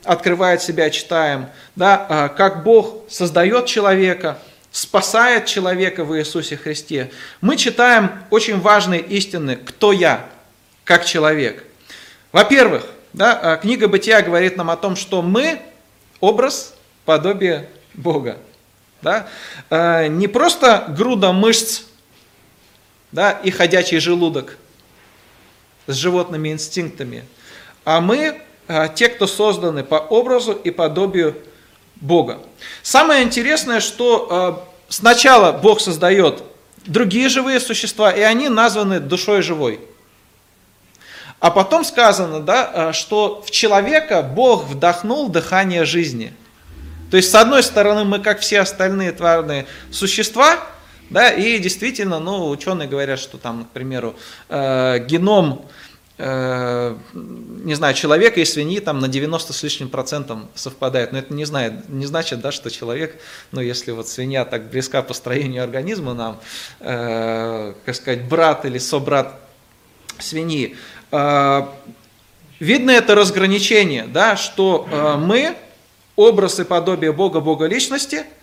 открывает себя, читаем, да, как Бог создает человека, спасает человека в Иисусе Христе, мы читаем очень важные истины, кто я, как человек. Во-первых, да, книга Бытия говорит нам о том, что мы образ, подобие Бога. Да? Не просто груда мышц да, и ходячий желудок с животными инстинктами, а мы те, кто созданы по образу и подобию Бога. Самое интересное, что э, сначала Бог создает другие живые существа, и они названы душой живой. А потом сказано, да, э, что в человека Бог вдохнул дыхание жизни. То есть, с одной стороны, мы, как все остальные тварные существа, да, и действительно, ну, ученые говорят, что там, к примеру, э, геном Э, не знаю, человека и свиньи там на 90 с лишним процентом совпадает. Но это не, знает, не значит, да, что человек, ну если вот свинья так близка по строению организма нам, э, как сказать, брат или собрат свиньи, э, видно это разграничение, да, что э, мы образ и подобие Бога, Бога личности –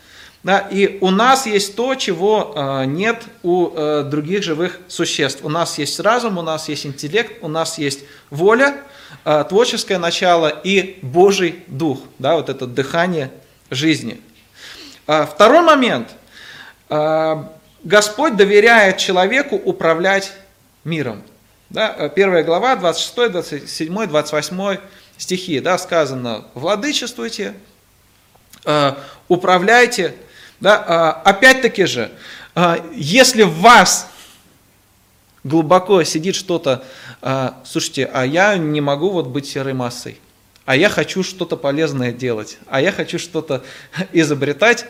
да, и у нас есть то, чего э, нет у э, других живых существ. У нас есть разум, у нас есть интеллект, у нас есть воля, э, творческое начало и Божий дух, да, вот это дыхание жизни. Второй момент. Господь доверяет человеку управлять миром. Да, первая глава, 26, 27, 28 стихи, да, сказано, владычествуйте, управляйте, да, а, опять-таки же, а, если в вас глубоко сидит что-то, а, слушайте, а я не могу вот быть серой массой, а я хочу что-то полезное делать, а я хочу что-то *laughs* изобретать,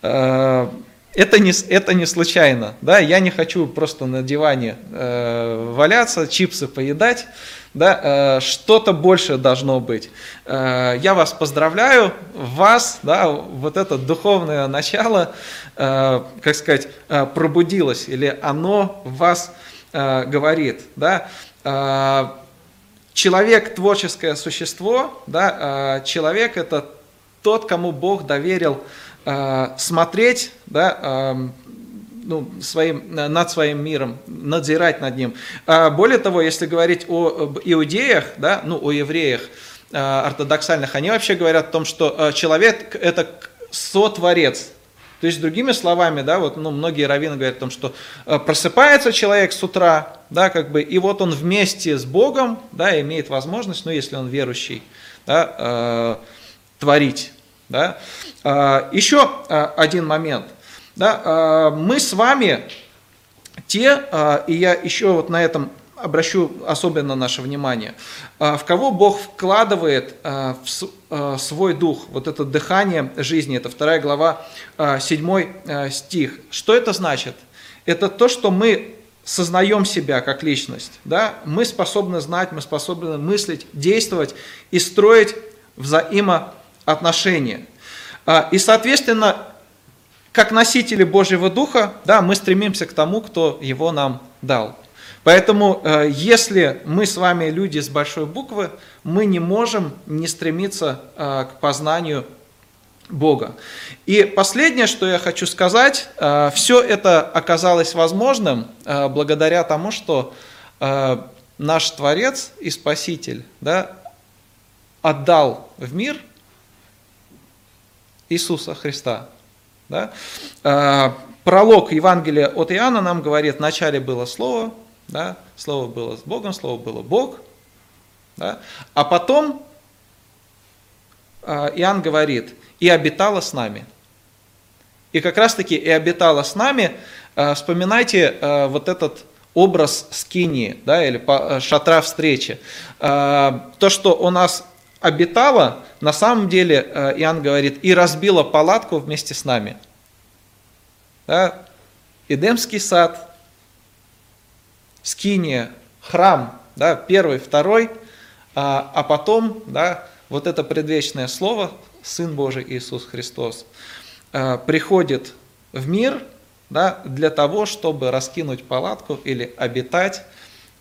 это не, это не случайно. Да? Я не хочу просто на диване э, валяться, чипсы поедать. Да? Э, что-то больше должно быть. Э, я вас поздравляю, вас, да, вот это духовное начало, э, как сказать, пробудилось, или оно в вас говорит. Да? Человек – творческое существо, да? человек – это тот, кому Бог доверил смотреть да, эм, ну, своим, над своим миром, надзирать над ним. А более того, если говорить о иудеях, да, ну, о евреях э, ортодоксальных, они вообще говорят о том, что э, человек – это сотворец. То есть, другими словами, да, вот, ну, многие раввины говорят о том, что просыпается человек с утра, да, как бы, и вот он вместе с Богом, да, имеет возможность, ну, если он верующий, да, творить. Да? А, еще а, один момент. Да? А, мы с вами те, и я еще вот на этом обращу особенно наше внимание, в кого Бог вкладывает в свой дух, вот это дыхание жизни, это вторая глава, 7 стих. Что это значит? Это то, что мы сознаем себя как личность, да? мы способны знать, мы способны мыслить, действовать и строить взаимоотношения отношения. А, и, соответственно, как носители Божьего Духа, да, мы стремимся к тому, кто его нам дал. Поэтому, э, если мы с вами люди с большой буквы, мы не можем не стремиться э, к познанию Бога. И последнее, что я хочу сказать, э, все это оказалось возможным благодаря тому, что наш Творец и Спаситель да, отдал в мир Иисуса Христа. Да? А, пролог Евангелия от Иоанна нам говорит, в начале было Слово, да? Слово было с Богом, Слово было Бог. Да? А потом а, Иоанн говорит, и обитала с нами. И как раз таки и обитала с нами, а, вспоминайте вот этот образ скинии, да, или шатра встречи. То, что у нас обитала, на самом деле, э, Иоанн говорит, и разбила палатку вместе с нами. Да? Эдемский сад, Скиния, храм, да, первый, второй, а, а потом да, вот это предвечное слово, Сын Божий Иисус Христос, э, приходит в мир да, для того, чтобы раскинуть палатку или обитать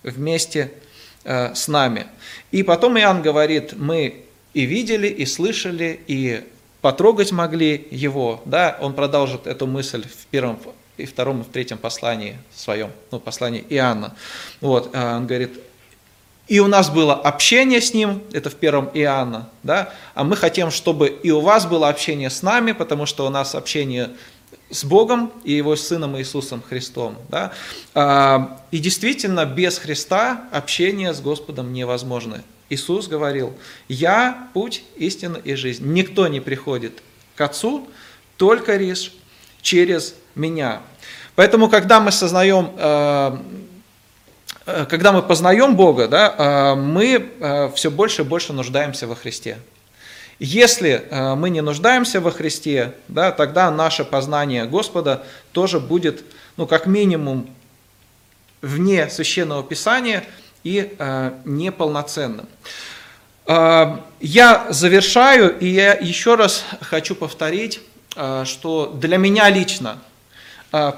вместе Э, с нами. И потом Иоанн говорит, мы и видели, и слышали, и потрогать могли его. Да? Он продолжит эту мысль в первом и втором, и в третьем послании своем, ну, послании Иоанна. Вот, он говорит, и у нас было общение с Ним, это в первом Иоанна, да, а мы хотим, чтобы и у вас было общение с нами, потому что у нас общение с Богом и Его Сыном Иисусом Христом. Да? А, и действительно, без Христа общение с Господом невозможно. Иисус говорил, «Я – путь, истина и жизнь. Никто не приходит к Отцу, только лишь через Меня». Поэтому, когда мы сознаем а, Э, когда мы познаем Бога, да, э, мы э, все больше и больше нуждаемся во Христе. Если мы не нуждаемся во Христе, да, тогда наше познание Господа тоже будет, ну, как минимум, вне Священного Писания и неполноценным. Я завершаю, и я еще раз хочу повторить, что для меня лично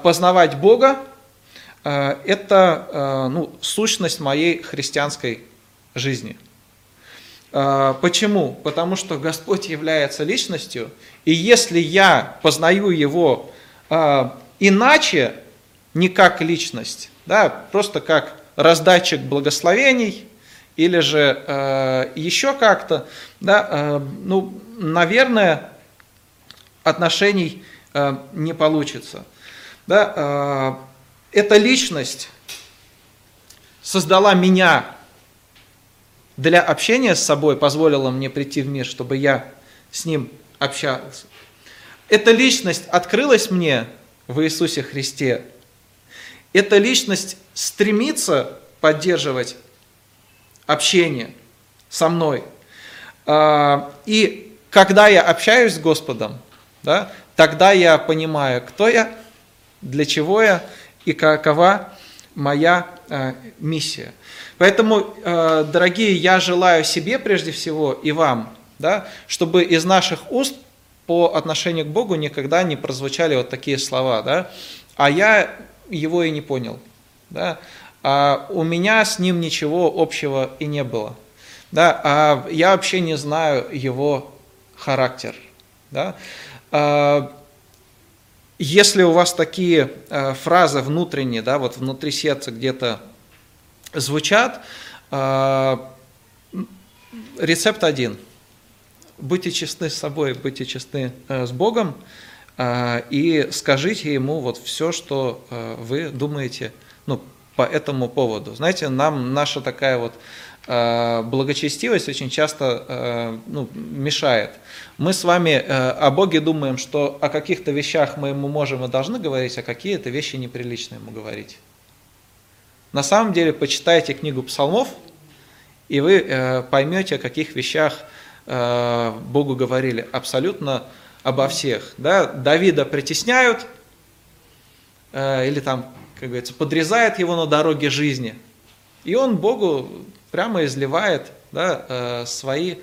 познавать Бога Э, это э, ну, сущность моей христианской жизни. Э, почему? Потому что Господь является личностью, и если я познаю Его иначе, не как личность, да, просто как раздатчик благословений, или же еще как-то, да, ну, наверное, отношений не получится. Да, эта личность создала меня для общения с собой, позволила мне прийти в мир, чтобы я с ним общался. Эта личность открылась мне в Иисусе Христе. Эта личность стремится поддерживать общение со мной. А, и когда я общаюсь с Господом, да, тогда я понимаю, кто я, для чего я и какова моя э, миссия. Поэтому, э, дорогие, я желаю себе прежде всего и вам, да, чтобы из наших уст по отношению к Богу никогда не прозвучали вот такие слова, да, а я его и не понял, да, а у меня с ним ничего общего и не было, да, а я вообще не знаю его характер, да, а, если у вас такие э, фразы внутренние, да, вот внутри сердца где-то звучат, э, рецепт один. Будьте честны с собой, будьте честны э, с Богом и скажите Ему вот все, что вы думаете ну, по этому поводу. Знаете, нам наша такая вот Э, благочестивость очень часто э, ну, мешает. Мы с вами э, о Боге думаем, что о каких-то вещах мы ему можем и должны говорить, а какие-то вещи неприлично ему говорить. На самом деле, почитайте книгу псалмов, и вы поймете, о каких вещах Богу говорили абсолютно обо всех. Да? Давида притесняют, или там, как говорится, подрезают его на дороге жизни. И он Богу прямо изливает да, э, свои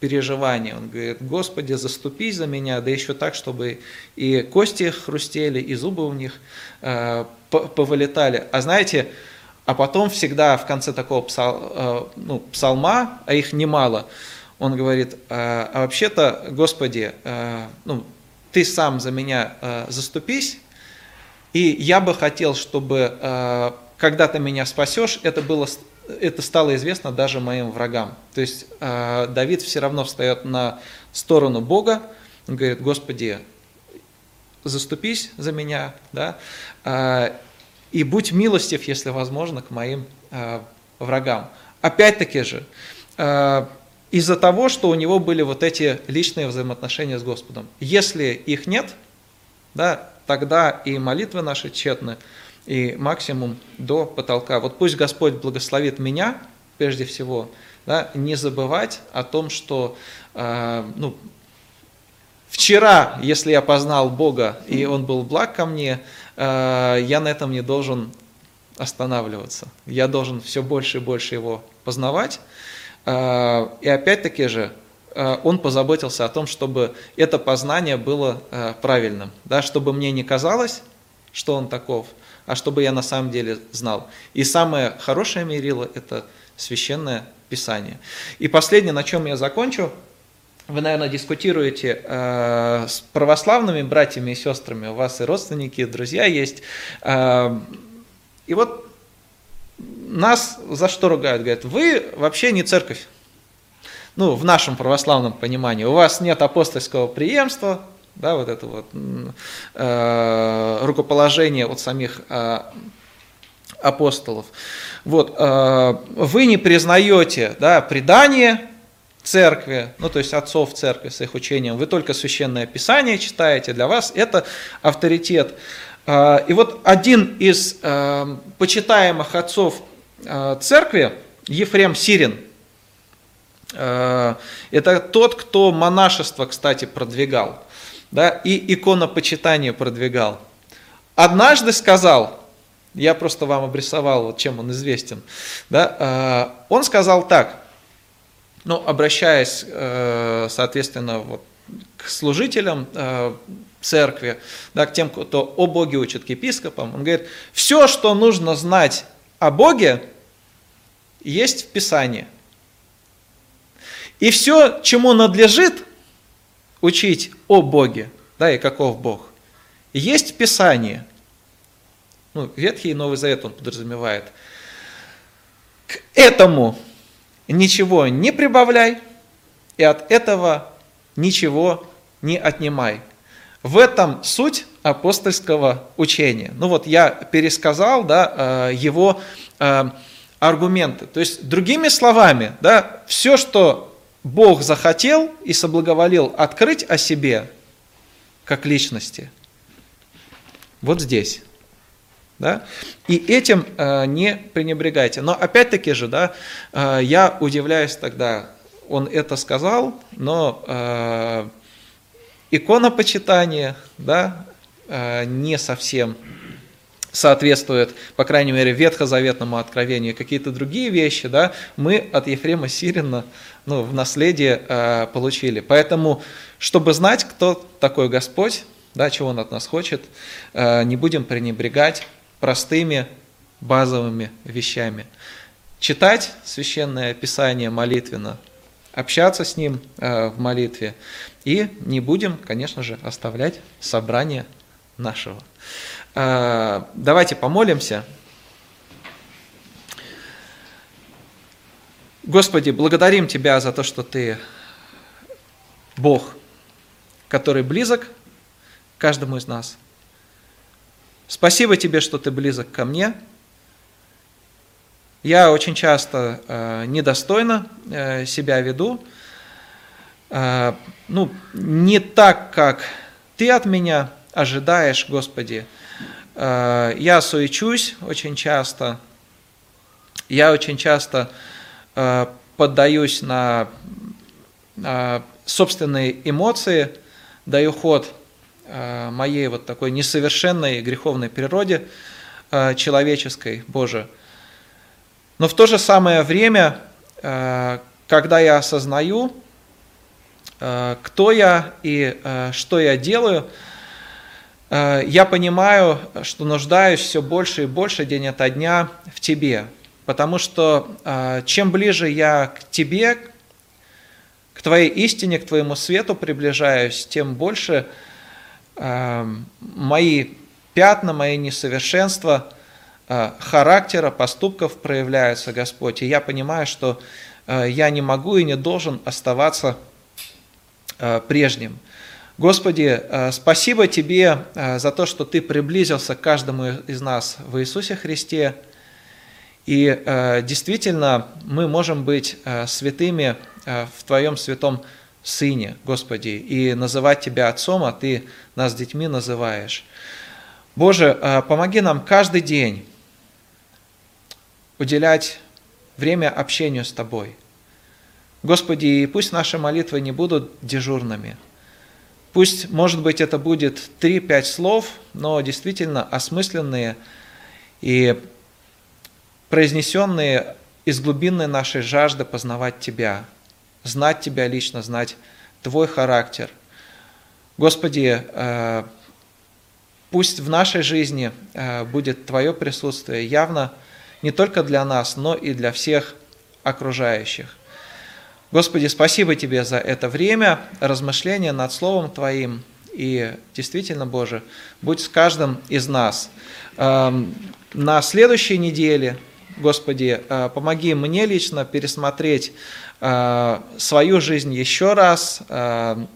переживания. Он говорит, Господи, заступись за меня, да еще так, чтобы и кости хрустели, и зубы у них э, повылетали. А знаете, а потом всегда в конце такого псал, э, ну, псалма, а их немало, он говорит, а вообще-то, Господи, ну, Ты сам за меня заступись, и я бы хотел, чтобы когда ты меня спасешь, это было это стало известно даже моим врагам. То есть э, Давид все равно встает на сторону Бога, он говорит, Господи, заступись за меня, да, э, и будь милостив, если возможно, к моим э, врагам. Опять-таки же, из-за того, что у него были вот эти личные взаимоотношения с Господом. Если их нет, да, тогда и молитвы наши тщетны, и максимум до потолка. Вот пусть Господь благословит меня, прежде всего, да, не забывать о том, что э, ну, вчера, если я познал Бога, и Он был благ ко мне, э, я на этом не должен останавливаться. Я должен все больше и больше Его познавать. Э, и опять-таки же, э, он позаботился о том, чтобы это познание было э, правильным, да, чтобы мне не казалось, что он таков, а чтобы я на самом деле знал. И самое хорошее мерило – это священное Писание. И последнее, на чем я закончу, вы, наверное, дискутируете э, с православными братьями и сестрами, у вас и родственники, и друзья есть. Э, и вот нас за что ругают? Говорят, вы вообще не церковь. Ну, в нашем православном понимании. У вас нет апостольского преемства, да, вот это вот э, рукоположение от самих э, апостолов. Вот, э, вы не признаете да, предание церкви, ну то есть отцов церкви с их учением, вы только священное писание читаете, для вас это авторитет. Э, и вот один из э, почитаемых отцов э, церкви, Ефрем Сирин, это тот, кто монашество, кстати, продвигал да, и иконопочитание продвигал. Однажды сказал, я просто вам обрисовал, чем он известен, да, он сказал так, ну, обращаясь, э, соответственно, вот, к служителям э, церкви, да, к тем, кто о Боге учит, к епископам, он говорит, все, что нужно знать о Боге, есть в Писании. И все, чему надлежит учить о Боге, да, и каков Бог. Есть Писание, ну, Ветхий и Новый Завет он подразумевает. К этому ничего не прибавляй, и от этого ничего не отнимай. В этом суть апостольского учения. Ну вот я пересказал да, э, его э, аргументы. То есть, другими словами, да, все, что Бог захотел и соблаговолил открыть о себе как личности. Вот здесь. Да? И этим э, не пренебрегайте. Но опять-таки же, да, э, я удивляюсь тогда, он это сказал, но э, иконопочитание да, э, не совсем соответствует, по крайней мере, ветхозаветному откровению, какие-то другие вещи, да, мы от Ефрема Сирина ну, в наследие э, получили. Поэтому, чтобы знать, кто такой Господь, да, чего Он от нас хочет, э, не будем пренебрегать простыми базовыми вещами. Читать священное писание молитвенно, общаться с ним э, в молитве и не будем, конечно же, оставлять собрание нашего. Э, давайте помолимся. Господи, благодарим Тебя за то, что Ты Бог, который близок каждому из нас. Спасибо Тебе, что Ты близок ко мне. Я очень часто э, недостойно э, себя веду, э, ну, не так, как Ты от меня ожидаешь, Господи. Э, я суечусь очень часто, я очень часто Э, поддаюсь на собственные эмоции, даю ход э, моей вот такой несовершенной греховной природе э, человеческой, Боже. Но в то же самое время, когда я осознаю, кто я и что я делаю, я понимаю, что нуждаюсь все больше и больше день ото дня в Тебе – Потому что чем ближе я к тебе, к твоей истине, к твоему свету приближаюсь, тем больше а, мои пятна, мои несовершенства а, характера, поступков проявляются, Господь. И я понимаю, что я не могу и не должен оставаться прежним. Господи, спасибо Тебе за то, что Ты приблизился к каждому из нас в Иисусе Христе – и э, действительно мы можем быть э, святыми э, в Твоем святом Сыне, Господи, и называть Тебя Отцом, а Ты нас детьми называешь. Боже, э, помоги нам каждый день уделять время общению с Тобой. Господи, и пусть наши молитвы не будут дежурными. Пусть, может быть, это будет 3-5 слов, но действительно осмысленные и произнесенные из глубинной нашей жажды познавать Тебя, знать Тебя лично, знать Твой характер. Господи, э, пусть в нашей жизни э, будет Твое присутствие явно не только для нас, но и для всех окружающих. Господи, спасибо Тебе за это время размышления над Словом Твоим. И действительно, Боже, будь с каждым из нас. Эм, на следующей неделе, Господи, э, помоги мне лично пересмотреть э, свою жизнь еще раз, э,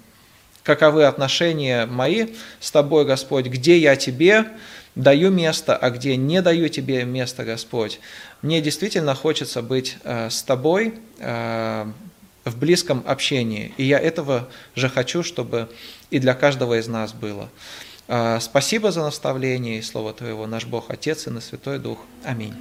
каковы отношения мои с Тобой, Господь, где я Тебе даю место, а где не даю Тебе место, Господь. Мне действительно хочется быть с Тобой в близком общении, и я этого же хочу, чтобы и для каждого из нас было. Спасибо за наставление и Слово Твоего, наш Бог, Отец и на Святой Дух. Аминь.